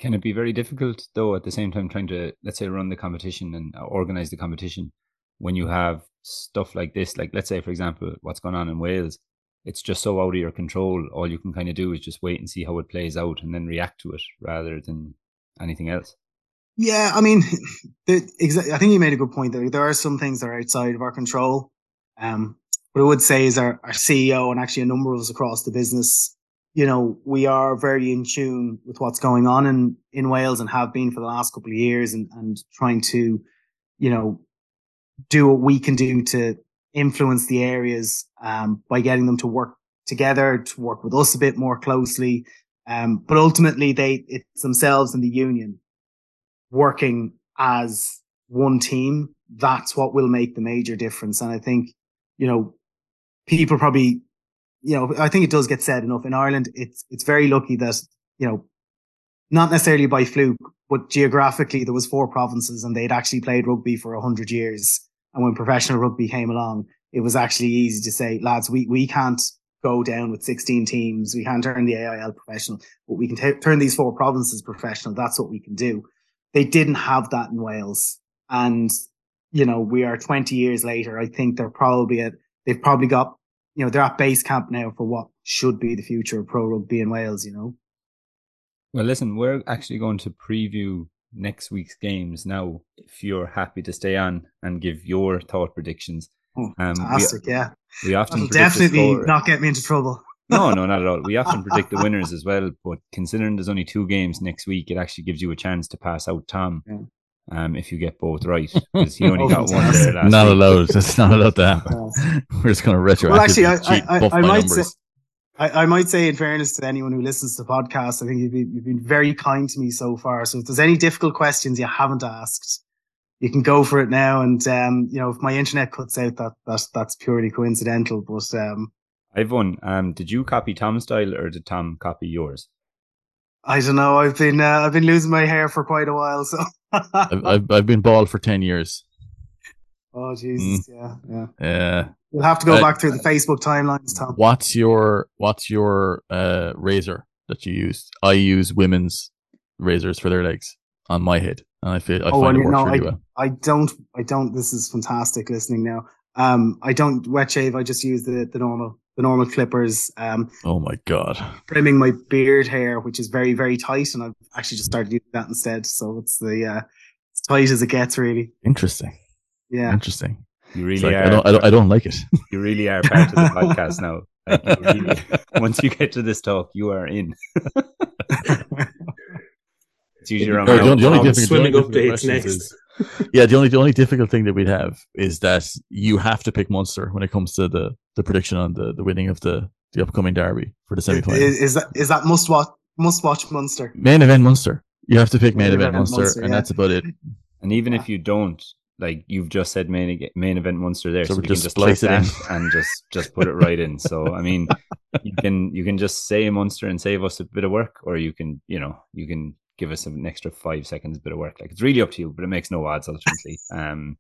Can it be very difficult though at the same time trying to let's say run the competition and uh, organize the competition when you have stuff like this like let's say for example what's going on in Wales it's just so out of your control. All you can kind of do is just wait and see how it plays out and then react to it rather than anything else. Yeah, I mean, the, I think you made a good point there. There are some things that are outside of our control. Um, what I would say is our, our CEO and actually a number of us across the business, you know, we are very in tune with what's going on in, in Wales and have been for the last couple of years and, and trying to, you know, do what we can do to influence the areas um, by getting them to work together, to work with us a bit more closely. Um, but ultimately, they it's themselves and the union working as one team. That's what will make the major difference. And I think, you know, people probably, you know, I think it does get said enough in Ireland. It's it's very lucky that you know, not necessarily by fluke, but geographically there was four provinces and they'd actually played rugby for a hundred years. And when professional rugby came along, it was actually easy to say, lads, we, we can't go down with 16 teams. We can't turn the AIL professional, but we can t- turn these four provinces professional. That's what we can do. They didn't have that in Wales. And, you know, we are 20 years later. I think they're probably at, they've probably got, you know, they're at base camp now for what should be the future of pro rugby in Wales, you know? Well, listen, we're actually going to preview next week's games now if you're happy to stay on and give your thought predictions. Oh, um, fantastic, we, yeah. We often definitely not get me into trouble. No, no, not at all. We often predict the winners as well, but considering there's only two games next week, it actually gives you a chance to pass out Tom. Yeah. Um, if you get both right, because he only got one there last Not week. allowed. It's not allowed to happen. We're just going to retroactively well, actually, I, cheat, I, I, I might numbers. Say, I, I, might say, in fairness to anyone who listens to the podcast, I think you've been, you've been very kind to me so far. So if there's any difficult questions you haven't asked, you can go for it now. And um, you know, if my internet cuts out, that that's that's purely coincidental. But um, I've won. Um, did you copy Tom's style or did Tom copy yours? I don't know. I've been uh, I've been losing my hair for quite a while, so I've, I've I've been bald for ten years. Oh Jesus, yeah, yeah. Yeah. We'll have to go Uh, back through the Facebook timelines, Tom. What's your what's your uh razor that you use? I use women's razors for their legs on my head, and I feel I Oh, find and it you works know, really well. I don't, I don't. This is fantastic listening now. Um, I don't wet shave. I just use the the normal the normal clippers. Um, Oh my god. trimming my beard hair, which is very very tight, and I've actually just started using that instead. So it's the uh, as tight as it gets, really. Interesting. Yeah. Interesting. You really like, are. I don't, I don't I don't like it. You really are part of the podcast now. Like, you really- once you get to this talk, you are in. it's usually around. Oh, the only- the only Tom, different- the swimming updates next. is- yeah, the only the only difficult thing that we'd have is that you have to pick Munster when it comes to the the prediction on the the winning of the the upcoming derby for the semi Is, final. is that is that must watch must watch Munster? Main event Munster. You have to pick main, Main event, event Munster, Munster, and yeah. that's about it. And even if you don't, like you've just said, main main event Munster there, So so, we we just can just splice it in. and just just put it right in. So I mean, you can you can just say Munster and save us a bit of work, or you can you know you can give us an extra five seconds bit of work. Like it's really up to you, but it makes no odds ultimately. Um,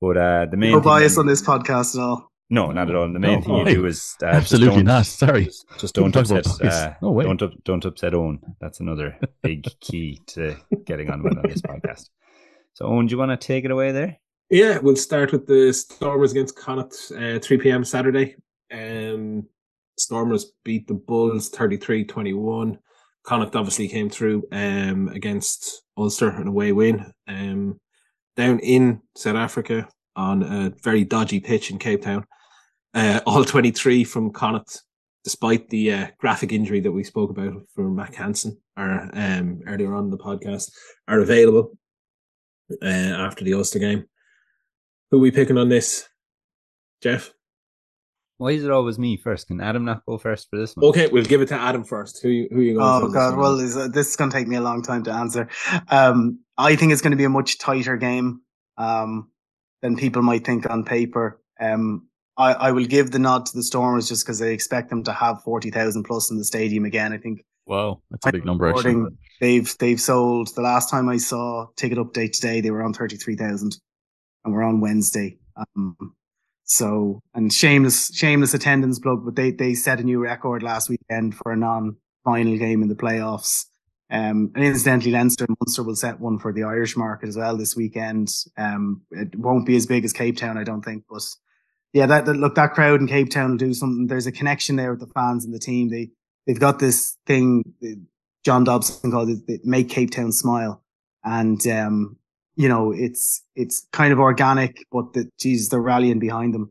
but uh, the main No bias on this podcast at all. No, not at all. The main No, thing you do is uh, absolutely don't- Sorry. Just, just don't can talk about upset. Uh, No way. Don't up, don't upset Owen. That's another big key to getting on with on this podcast. So Owen, do you want to take it away there? Yeah, we'll start with the Stormers against Connacht, uh, 3 p.m. Saturday. Um, Stormers beat the Bulls 33 21. Connacht obviously came through um, against Ulster, an away win. Um, down in South Africa on a very dodgy pitch in Cape Town. Uh, all 23 from Connacht, despite the uh, graphic injury that we spoke about for Mack Hansen or, um, earlier on in the podcast, are available uh, after the Ulster game. Who are we picking on this, Jeff? Why is it always me first? Can Adam not go first for this one? Okay, we'll give it to Adam first. Who you, who you going? Oh for God! one? Well, is, uh, this is going to take me a long time to answer. Um, I think it's going to be a much tighter game um, than people might think on paper. Um, I, I will give the nod to the Stormers just because I expect them to have forty thousand plus in the stadium again. I think Wow, that's a big number actually. They've they've sold the last time I saw ticket update today they were on thirty three thousand, and we're on Wednesday. Um, so and shameless shameless attendance plug, but they they set a new record last weekend for a non final game in the playoffs. Um, and incidentally, Leinster and Munster will set one for the Irish market as well this weekend. Um, it won't be as big as Cape Town, I don't think, but yeah, that, that look that crowd in Cape Town will do something. There's a connection there with the fans and the team. They they've got this thing John Dobson called it, make Cape Town smile, and um, you know it's it's kind of organic, but the Jesus they're rallying behind them.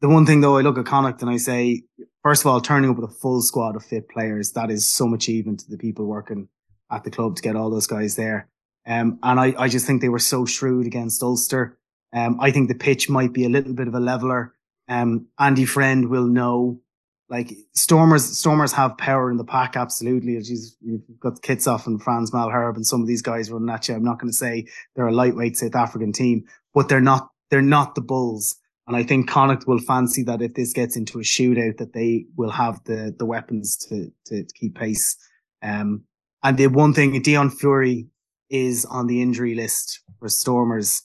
The one thing though, I look at Connacht and I say, first of all, turning up with a full squad of fit players, that is some achievement to the people working at the club to get all those guys there. Um, and I, I just think they were so shrewd against Ulster. Um, I think the pitch might be a little bit of a leveler. Um, Andy Friend will know like Stormers, Stormers have power in the pack. Absolutely. You've got Kitshoff and Frans Malherbe and some of these guys running at you. I'm not going to say they're a lightweight South African team, but they're not, they're not the Bulls. And I think Connacht will fancy that if this gets into a shootout, that they will have the, the weapons to, to, to keep pace. Um, and the one thing, Deon Fourie is on the injury list for Stormers.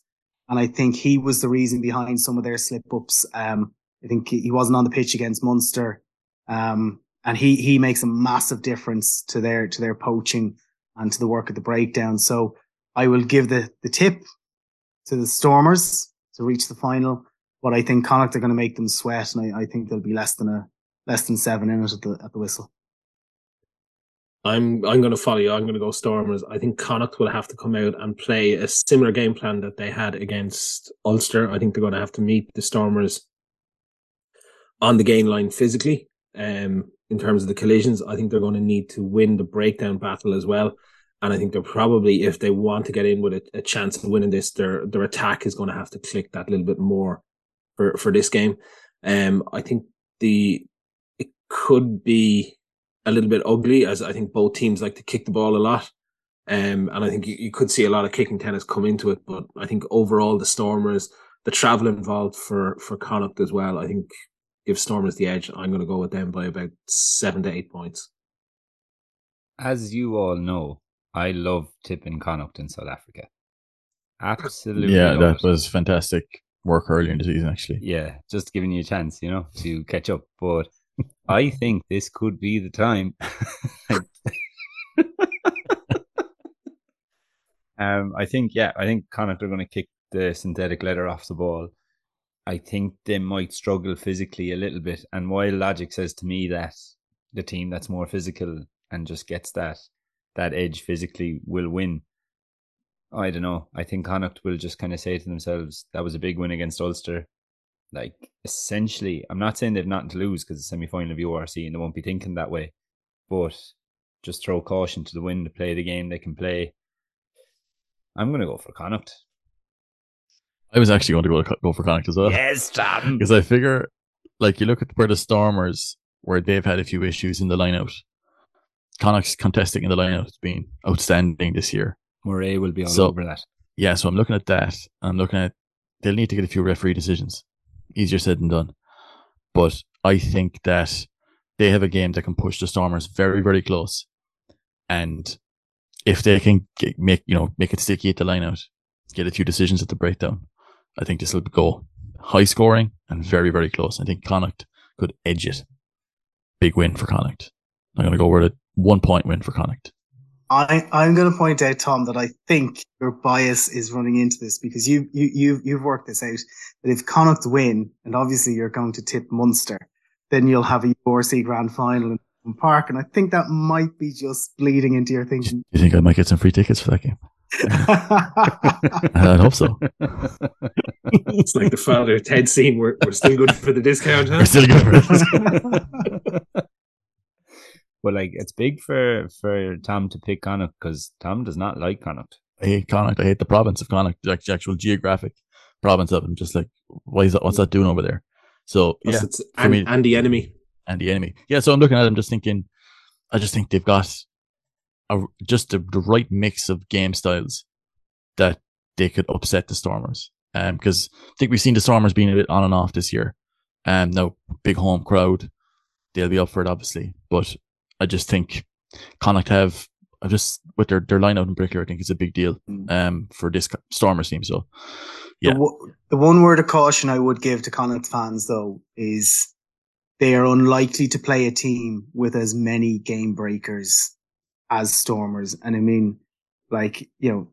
And I think he was the reason behind some of their slip ups. Um, I think he wasn't on the pitch against Munster. Um, and he, he makes a massive difference to their, to their poaching and to the work at the breakdown. So I will give the, the tip to the Stormers to reach the final, but I think Connacht are going to make them sweat. And I, I think there'll be less than a, less than seven in it at the, at the whistle. I'm I'm going to follow you. I'm going to go Stormers. I think Connacht will have to come out and play a similar game plan that they had against Ulster. I think they're going to have to meet the Stormers on the gain line physically. Um, in terms of the collisions, I think they're going to need to win the breakdown battle as well. And I think they're probably, if they want to get in with a, a chance of winning this, their their attack is going to have to click that little bit more for for this game. Um, I think the it could be a little bit ugly, as I think both teams like to kick the ball a lot. Um, and I think you, you could see a lot of kicking tennis come into it. But I think overall, the Stormers, the travel involved for for Connacht as well, I think give Stormers the edge. I'm going to go with them by about seven to eight points. as you all know, I love tipping Connacht in South Africa. Absolutely. Yeah, that it. was fantastic work earlier in the season, actually. Yeah, just giving you a chance, you know, to catch up. But I think this could be the time. um, I think, yeah, I think Connacht are going to kick the synthetic leather off the ball. I think they might struggle physically a little bit. And while logic says to me that the team that's more physical and just gets that that edge physically will win, I don't know. I think Connacht will just kind of say to themselves, that was a big win against Ulster. Like, essentially, I'm not saying they've nothing to lose because it's semi final of URC and they won't be thinking that way, but just throw caution to the wind to play the game they can play. I'm going to go for Connacht. I was actually going to go to, go for Connacht as well. Yes, Tom. Because I figure, like, you look at where the Stormers, where they've had a few issues in the lineout. Connacht's contesting in the lineout has been outstanding this year. Murray will be all So- over that. Yeah, so I'm looking at that. I'm looking at they'll need to get a few referee decisions. Easier said than done. But I think that they have a game that can push the Stormers very, very close. And if they can get, make you know make it sticky at the line out, get a few decisions at the breakdown, I think this will go high scoring and very, very close. I think Connacht could edge it. Big win for Connacht. I'm going to go with a one point win for Connacht. I, I'm going to point out, Tom, that I think your bias is running into this because you, you, you, you've worked this out that if Connacht win, and obviously you're going to tip Munster, then you'll have a URC grand final in Park. And I think that might be just bleeding into your thinking. you think I might get some free tickets for that game? I hope so. It's like the father Ted scene. We're, we're still good for the discount, huh? We're still good for it. But like, it's big for for Tom to pick Connacht because Tom does not like Connacht. I hate Connacht. I hate the province of Connacht, like the actual geographic province of it. I'm just like, why is that? What's that doing over there? So Plus yeah, it's for and, me- and the enemy. and the enemy. Yeah, so I'm looking at them, just thinking, I just think they've got a, just the, the right mix of game styles that they could upset the Stormers. Um, because I think we've seen the Stormers being a bit on and off this year. Um, now big home crowd, they'll be up for it, obviously. But I just think Connacht have, I just with their their line out in Brickler, I think is a big deal. Mm. Um, for this Stormers team. So Yeah. The, wo- the one word of caution I would give to Connacht fans, though, is they are unlikely to play a team with as many game breakers as Stormers. And I mean, like, you know,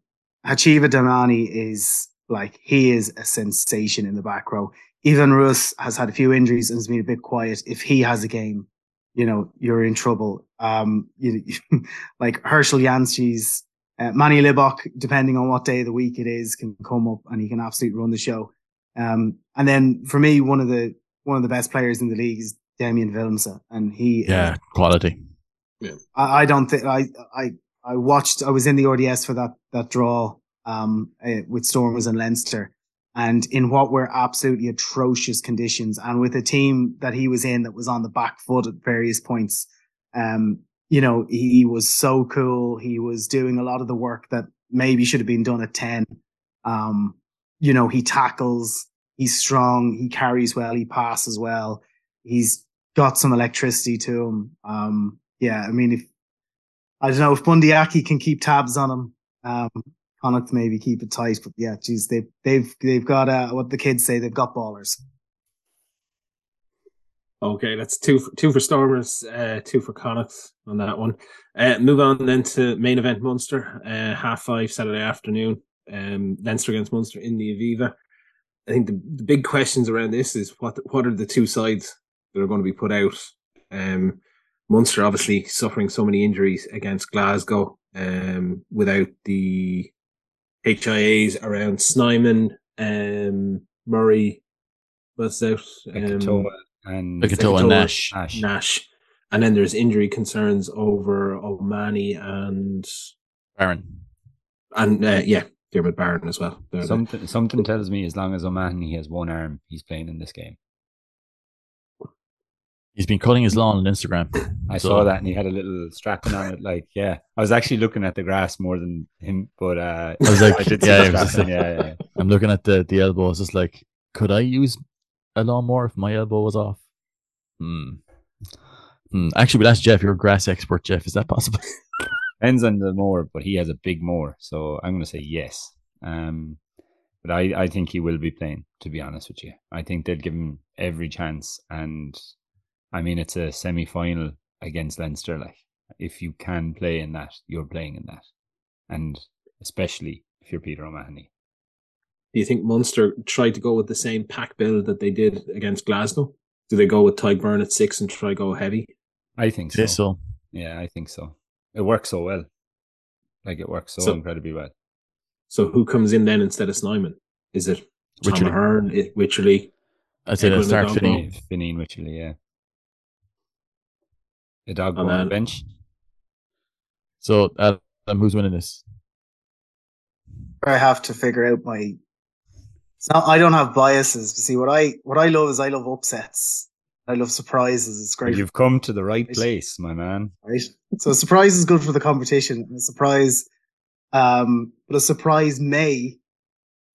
Hacjivah Dayimani is like, he is a sensation in the back row. Evan Roos has had a few injuries and has been a bit quiet. If he has a game, you know, you're in trouble. Um, you, like Herschel Jantjies' uh, Manie Libbok, depending on what day of the week it is, can come up and he can absolutely run the show. Um, and then for me, one of the one of the best players in the league is Damian Willemse, and he yeah, quality. I, I don't think I I I watched. I was in the RDS for that that draw um uh, with Stormers and Leinster, and in what were absolutely atrocious conditions, and with a team that he was in that was on the back foot at various points. Um, you know, he was so cool. He was doing a lot of the work that maybe should have been done at ten. Um, you know, he tackles. He's strong. He carries well. He passes well. He's got some electricity to him. Um, yeah, I mean, if I don't know if Bundee Aki can keep tabs on him, um, Connacht maybe keep it tight. But yeah, geez, they've they've they've got uh, what the kids say. They've got ballers. Okay, that's two for, two for Stormers, uh, two for Connacht on that one. Uh, move on then to main event Munster, uh, half five Saturday afternoon. Um, Leinster against Munster in the Aviva. I think the, the big questions around this is what what are the two sides that are going to be put out. Um, Munster obviously suffering so many injuries against Glasgow, um, without the HIAs around Snyman, um, Murray, what's out, um, and Fekitoa Nash. Nash. Nash. And then there's injury concerns over O'Mahony and Barron. and uh, yeah, Diarmuid Barron as well. They're the- Something something tells me as long as O'Mahony has one arm, he's playing in this game. He's been cutting his lawn on Instagram. I So- saw that and he had a little strapping on it. Like, yeah, I was actually looking at the grass more than him, but uh, I was like, did yeah, was just like- yeah, yeah, yeah. I'm looking at the the elbow. It's just like, could I use a lawnmower if my elbow was off? Hmm. Hmm, Actually, we'll ask Jeff. You're a grass expert, Jeff. Is that possible? Depends on the moor, but he has a big moor, so I'm going to say yes. Um, but I, I think he will be playing. To be honest with you, I think they'll give him every chance. And I mean, it's a semi-final against Leinster. Like, if you can play in that, you're playing in that, and especially if you're Peter O'Mahony. Do you think Munster tried to go with the same pack build that they did against Glasgow? Do they go with Tadhg Beirne at six and try go heavy? I think so. Yeah, so Yeah, I think so. It works so well. Like it works so, So- incredibly well. So who comes in then instead of Snyman? Is it Tom Wycherley. Ahern, I- Wycherley? I'd say Edwin that start Edogbo. Fineen. Fineen, Fineen and Wycherley, yeah. A dog And on the bench. So, Adam, who's winning this? I have to figure out my. It's not. I don't have biases. You see what I what I love is I love upsets. I love surprises. It's great, You've come to the right Right. place, my man. right? So a surprise is good for the competition. A surprise, um, but a surprise may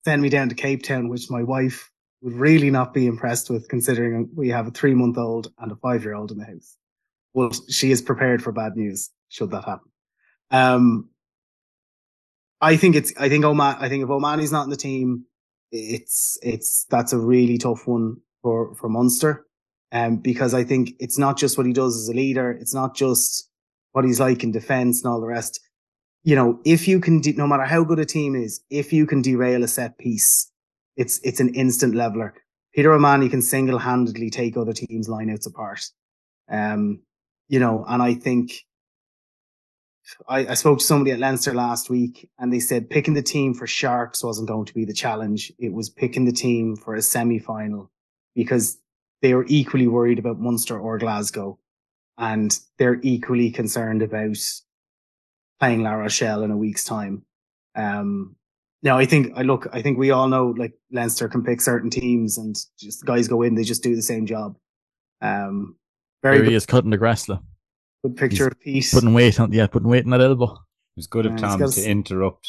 send me down to Cape Town, which my wife would really not be impressed with, considering we have a three month old and a five year old in the house. Well, she is prepared for bad news should that happen. Um, I think it's. I think Oman. I think if O'Mahony's not in the team, it's it's that's a really tough one for for Munster. Um, because I think it's not just what he does as a leader. It's not just what he's like in defense and all the rest. You know, if you can, de- no matter how good a team is, if you can derail a set piece, it's it's an instant leveler. Peter O'Mahony can single handedly take other teams' lineouts apart. Um, you know, and I think I, I spoke to somebody at Leinster last week and they said picking the team for Sharks wasn't going to be the challenge. It was picking the team for a semi final because they were equally worried about Munster or Glasgow and they're equally concerned about playing La Rochelle in a week's time. Um, now I think I look, I think we all know like Leinster can pick certain teams and just guys go in, they just do the same job. Um, very There he good, is cutting the grass, though. good picture of Pete. Putting weight on, yeah, putting weight on that elbow. It was good of Yeah, Tom to interrupt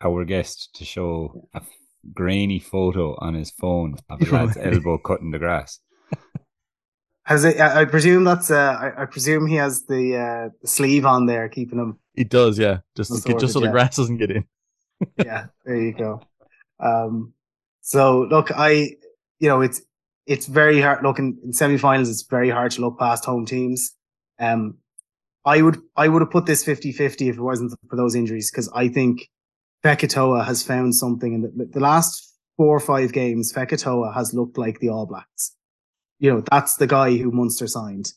our guest to show a grainy photo on his phone of a lad's elbow cutting the grass. Has it, I I presume that's, uh, I, I presume he has the, uh, the sleeve on there, keeping him. He does, yeah. Just, get, just so sorted, the grass doesn't get in. yeah, there you go. Um, so look, I, you know, it's, it's very hard. Look, in, in semi-finals, it's very hard to look past home teams. Um, I would, I would have put this 50-50 if it wasn't for those injuries, because I think Fekitoa has found something in the, the last four or five games. Fekitoa has looked like the All Blacks. You know, that's the guy who Munster signed,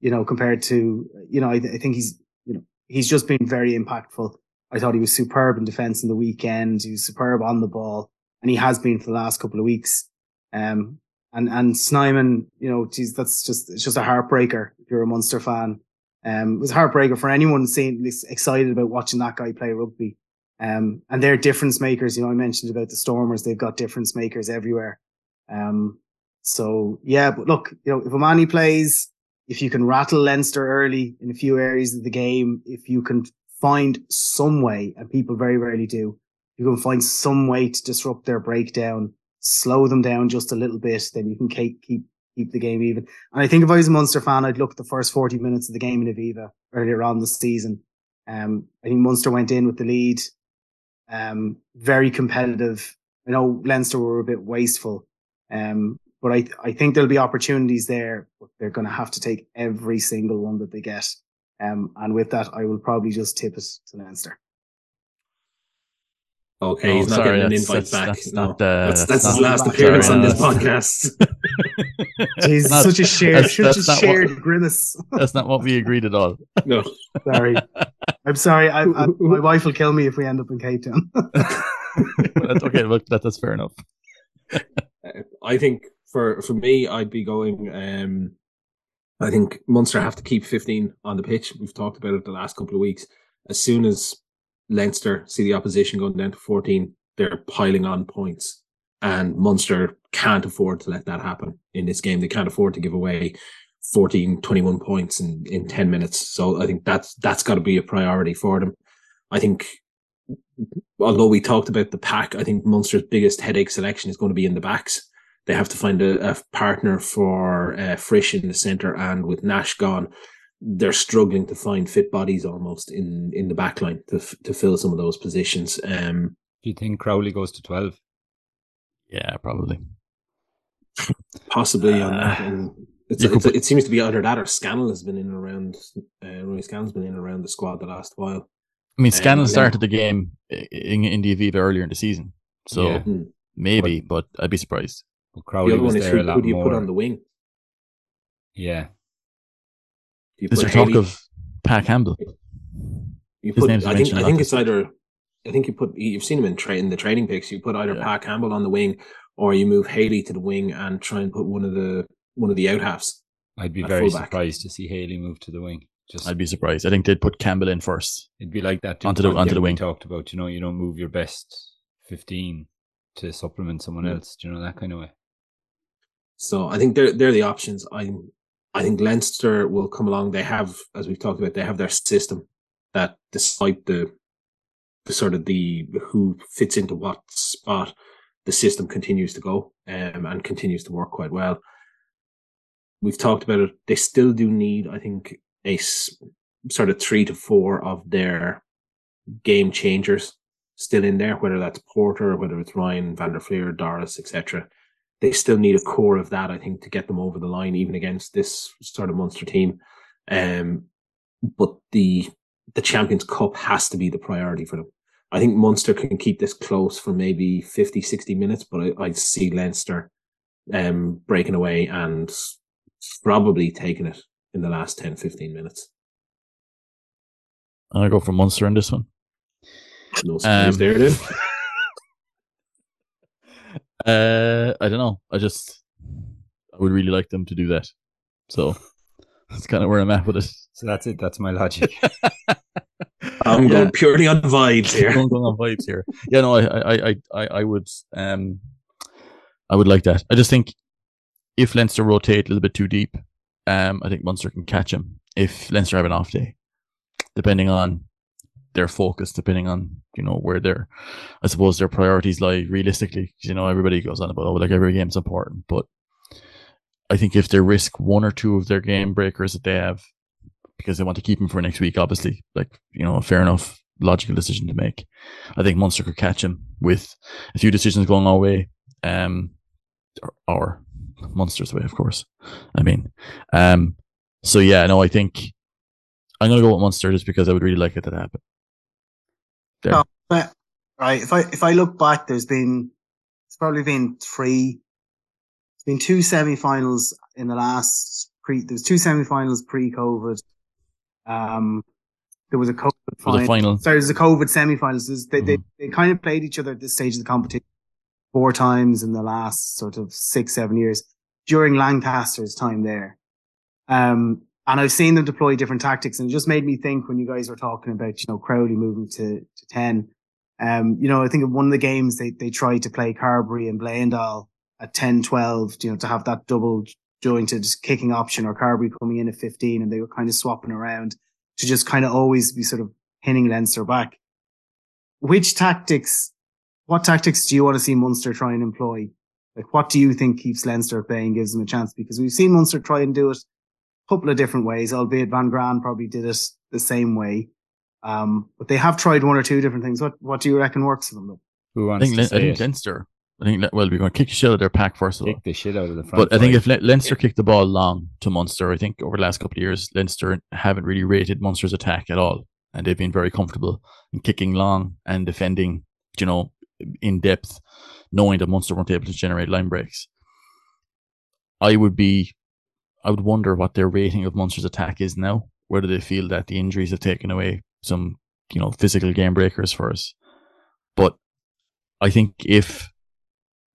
you know, compared to, you know, I, I think he's, you know, he's just been very impactful. I thought he was superb in defense in the weekend. He was superb on the ball, and he has been for the last couple of weeks. Um, and and Snyman, you know, geez, that's just it's just a heartbreaker if you're a Munster fan. Um, it was a heartbreaker for anyone seeing excited about watching that guy play rugby. Um, and they're difference makers. You know, I mentioned about the Stormers; they've got difference makers everywhere. Um, so yeah, but look, you know, if O'Mahony plays, if you can rattle Leinster early in a few areas of the game, if you can find some way, and people very rarely do, you can find some way to disrupt their breakdown, slow them down just a little bit, then you can keep keep keep the game even. And I think if I was a Munster fan, I'd look at the first 40 minutes of the game in Aviva earlier on this season. Um, I think Munster went in with the lead, um, very competitive. I know Leinster were a bit wasteful, um, but I I think there'll be opportunities there. But they're going to have to take every single one that they get. Um, and with that, I will probably just tip it to Leinster. Okay, Oh, he's not sorry, getting an invite that's- back. that's no. not, uh, that's, that's that's his not- last appearance no, on this podcast. Jeez, Not- such a shared, that's- such that's a not shared grimace. That's not what we agreed at all. no. Sorry, I'm sorry. I, I, my wife will kill me if we end up in Cape Town. That's okay, look, that, that's fair enough. I think for for me, I'd be going. Um, I think Munster have to keep 15 on the pitch. We've talked about it the last couple of weeks. As soon as Leinster see the opposition going down to 14, they're piling on points, and Munster can't afford to let that happen in this game. They can't afford to give away 14, 21 points in in 10 minutes. So I think that's that's got to be a priority for them. I think although we talked about the pack, I think Munster's biggest headache selection is going to be in the backs. They have to find a, a partner for uh, Frisch in the centre, and with Nash gone, they're struggling to find fit bodies almost in in the back line to to fill some of those positions. Um, Do you think Crowley goes to twelve? Yeah, probably. Possibly on that. Uh, And it's, it's, could it seems to be either that or Scannell has been in and around. Uh, Rory Scannell's been in and around the squad the last while. I mean, Um, Scannell yeah. started the game in, in the Aviva earlier in the season, so Yeah. Hmm. maybe, but I'd be surprised. Well, The other was one is there a who, lot who do you more. put on the wing? yeah, Do you Is put there talk of Pat Campbell? You His put, name's I think mentioned think it's either I think you put you've seen him in tra- in the trading picks. You put either Yeah. Pat Campbell on the wing or you move Haley to the wing and try and put one of the one of the out halves. I'd be very fullback. surprised to see Haley move to the wing. Just I'd be surprised. I think they'd put Campbell in first. it'd be like that Onto the- point onto the wing. talked about. You know, you don't move your best fifteen to supplement someone Mm. else. Do you know that kind of way? So I think they're they're the options. I I think Leinster will come along. They have, as we've talked about, they have their system that despite the the sort of the who fits into what spot, the system continues to go um, and continues to work quite well. We've talked about it. They still do need, I think, a sort of three to four of their game changers still in there, whether that's Porter, whether it's Ryan, Van der Flier, Doris, etc. They still need a core of that, I think, to get them over the line, even against this sort of Munster team. Um, but the the Champions Cup has to be the priority for them. I think Munster can keep this close for maybe 50, 60 minutes, but I, I see Leinster um, breaking away and probably taking it in the last 10, 15 minutes. And I'll go for Munster in this one. No Um, there, then. Uh, I don't know. I just I would really like them to do that. So that's kind of where I'm at with it. So that's it. That's my logic. I'm Yeah. going purely on vibes here. Going, going on vibes here. Yeah, no, I, I, I, I, I would, um, I would like that. I just think if Leinster rotate a little bit too deep, um, I think Munster can catch him. If Leinster have an off day, depending on their focus, depending on you know where their, I suppose their priorities lie realistically. You know, everybody goes on about oh, like every game's important, but I think if they risk one or two of their game breakers that they have because they want to keep him for next week, obviously, like you know, a fair enough logical decision to make. I think Munster could catch him with a few decisions going our way, um, or, or Munster's way, of course. I mean, um, so yeah, no, I think I'm gonna go with Munster just because I would really like it to happen. There. No. Right, if I if I look back, there's been it's probably been three. It's been two semi-finals in the last pre. There's two semi-finals pre-COVID. Um, there was a COVID For the final. final, Sorry, there's a COVID semi-finals. They, they Mhm. they kind of played each other at this stage of the competition four times in the last sort of six seven years during Lancaster's time there. Um, and I've seen them deploy different tactics, and it just made me think when you guys were talking about you know Crowley moving to to ten. Um, you know, I think in one of the games they they tried to play Carbery and Bleyendaal at 10, 12, you know, to have that double jointed kicking option or Carbery coming in at 15 and they were kind of swapping around to just kind of always be sort of pinning Leinster back. Which tactics, what tactics do you want to see Munster try and employ? Like, what do you think keeps Leinster and gives them a chance? Because we've seen Munster try and do it couple of different ways, albeit Van Graan probably did it the same way. Um, but they have tried one or two different things. What, what do you reckon works for them? Though? Who I think to Len- I think it? Leinster. I think well, we're going to kick the shit out of their pack first of all. Kick the shit out of the front. But I think if Le- Leinster kicked the ball long to Munster, I think over the last couple of years, Leinster haven't really rated Munster's attack at all. And they've been very comfortable in kicking long and defending, you know, in depth, knowing that Munster weren't able to generate line breaks. I would be, I would wonder what their rating of Munster's attack is now. Whether they feel that the injuries have taken away some, you know, physical game breakers for us. But I think if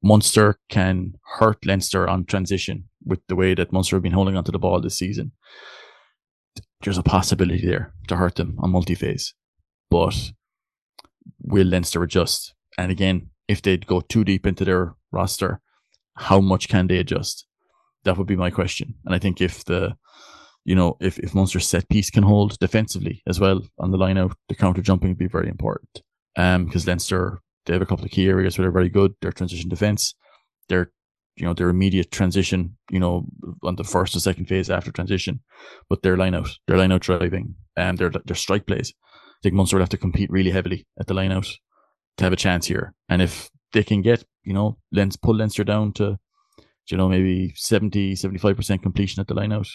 Munster can hurt Leinster on transition with the way that Munster have been holding onto the ball this season. There's a possibility there to hurt them on multi-phase. But will Leinster adjust? And again, if they'd go too deep into their roster, how much can they adjust? That would be my question. And I think if the you know, if, if Munster's set piece can hold defensively as well on the line out, the counter jumping would be very important. Um, because Leinster they have a couple of key areas where they're very good. Their transition defense, their you know their immediate transition, you know, on the first and second phase after transition, but their line out, their line out driving, and their their strike plays. I think Munster will have to compete really heavily at the line out to have a chance here. And if they can get, you know, Lens pull Leinster down to, you know, maybe 70, 75% completion at the line out,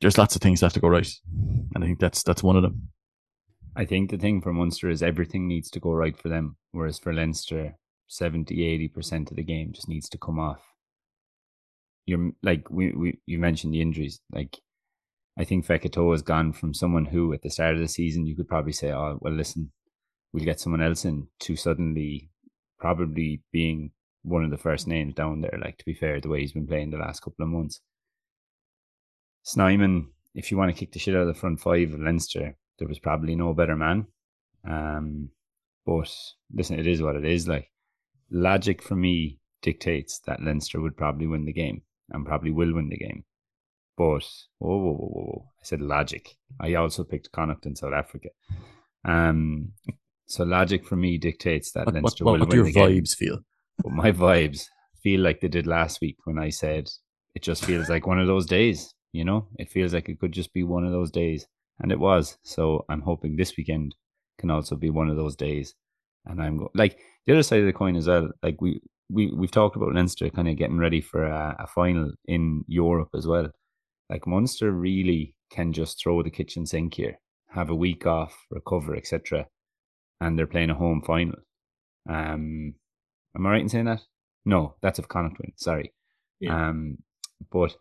there's lots of things that have to go right. And I think that's that's one of them. I think the thing for Munster is everything needs to go right for them, whereas for Leinster, 70, 80% of the game just needs to come off. You're like we, we you mentioned the injuries. Like I think Fekitoa has gone from someone who at the start of the season you could probably say, Oh, well listen, we'll get someone else in to suddenly probably being one of the first names down there, like to be fair, the way he's been playing the last couple of months. Snyman, if you want to kick the shit out of the front five of Leinster, there was probably no better man. Um, but listen, it is what it is. Like logic for me dictates that Leinster would probably win the game and probably will win the game. But whoa, whoa, whoa, whoa, I said logic. I also picked Connacht in South Africa. Um, so logic for me dictates that what, Leinster what, will what win do your the game. vibes feel? But my vibes feel like they did last week when I said it just feels like one of those days. You know, it feels like it could just be one of those days, and it was. So I'm hoping this weekend can also be one of those days. And I'm go- like the other side of the coin as well. Like we we we've talked about Leinster kind of getting ready for a, a final in Europe as well. Like Munster really can just throw the kitchen sink here, have a week off, recover, etc. And they're playing a home final. Um, am I right in saying that? No, that's if Connacht win. Sorry. Yeah. Um, but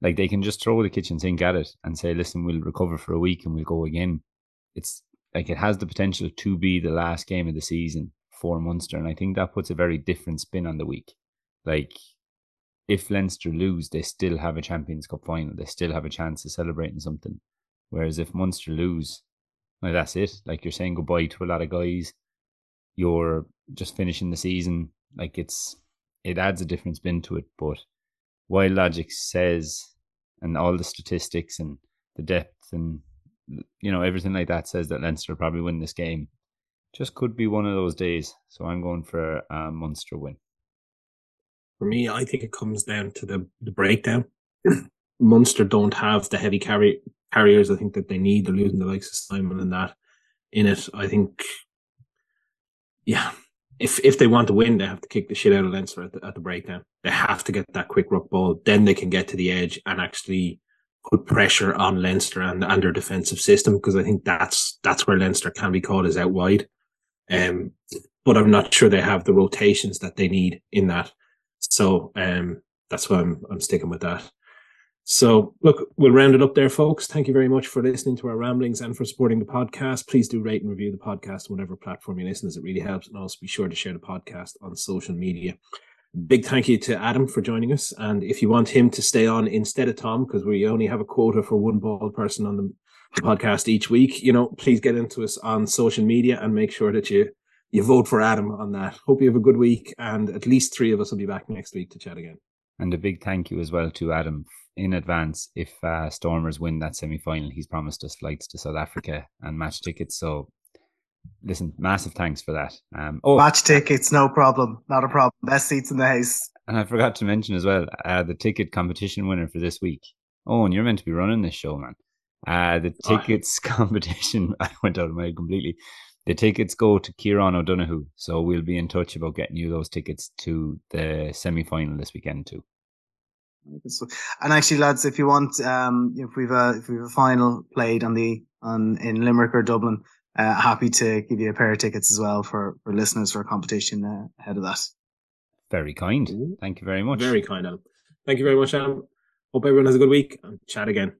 like they can just throw the kitchen sink at it and say, "Listen, we'll recover for a week and we'll go again." It's like it has the potential to be the last game of the season for Munster, and I think that puts a very different spin on the week. Like if Leinster lose, they still have a Champions Cup final. They still have a chance of celebrating something. Whereas if Munster lose, like that's it. Like you're saying goodbye to a lot of guys. You're just finishing the season. Like it's it adds a different spin to it. But while logic says and all the statistics and the depth and you know everything like that says that Leinster probably win this game, just could be one of those days. So I'm going for a Munster win. For me, I think it comes down to the, the breakdown. Munster don't have the heavy carry carriers I think that they need. They're losing the likes of Snyman and that in it. I think, yeah, if if they want to win, they have to kick the shit out of Leinster at the, at the breakdown. They have to get that quick ruck ball. Then they can get to the edge and actually put pressure on Leinster and, and their defensive system because I think that's that's where Leinster can be caught is out wide. Um, but I'm not sure they have the rotations that they need in that. So um, that's why I'm I'm sticking with that. So look, we'll round it up there, folks. Thank you very much for listening to our ramblings and for supporting the podcast. Please do rate and review the podcast on whatever platform you listen, as it really helps. And also be sure to share the podcast on social media. Big thank you to Adam for joining us. And if you want him to stay on instead of Tom, because we only have a quota for one bald person on the, podcast each week, you know, please get into us on social media and make sure that you you vote for Adam on that. Hope you have a good week, and at least three of us will be back next week to chat again. And a big thank you as well to Adam in advance. If uh, Stormers win that semi final, he's promised us flights to South Africa and match tickets. So, listen, massive thanks for that. Um, oh, Match tickets, no problem. Not a problem. Best seats in the house. and I forgot to mention as well uh, the ticket competition winner for this week. Oh, and you're meant to be running this show, man. Uh, the Oh. tickets competition, I went out of my head completely. The tickets go to Kieran O'Donoghue. So we'll be in touch about getting you those tickets to the semi final this weekend, too. So- And actually, lads, if you want, um, if we've a if we've a final played on the on in Limerick or Dublin, uh, happy to give you a pair of tickets as well for for listeners for a competition uh, ahead of that. Very kind. Thank you very much. Very kind, Adam. Thank you very much, Adam. Hope everyone has a good week and chat again.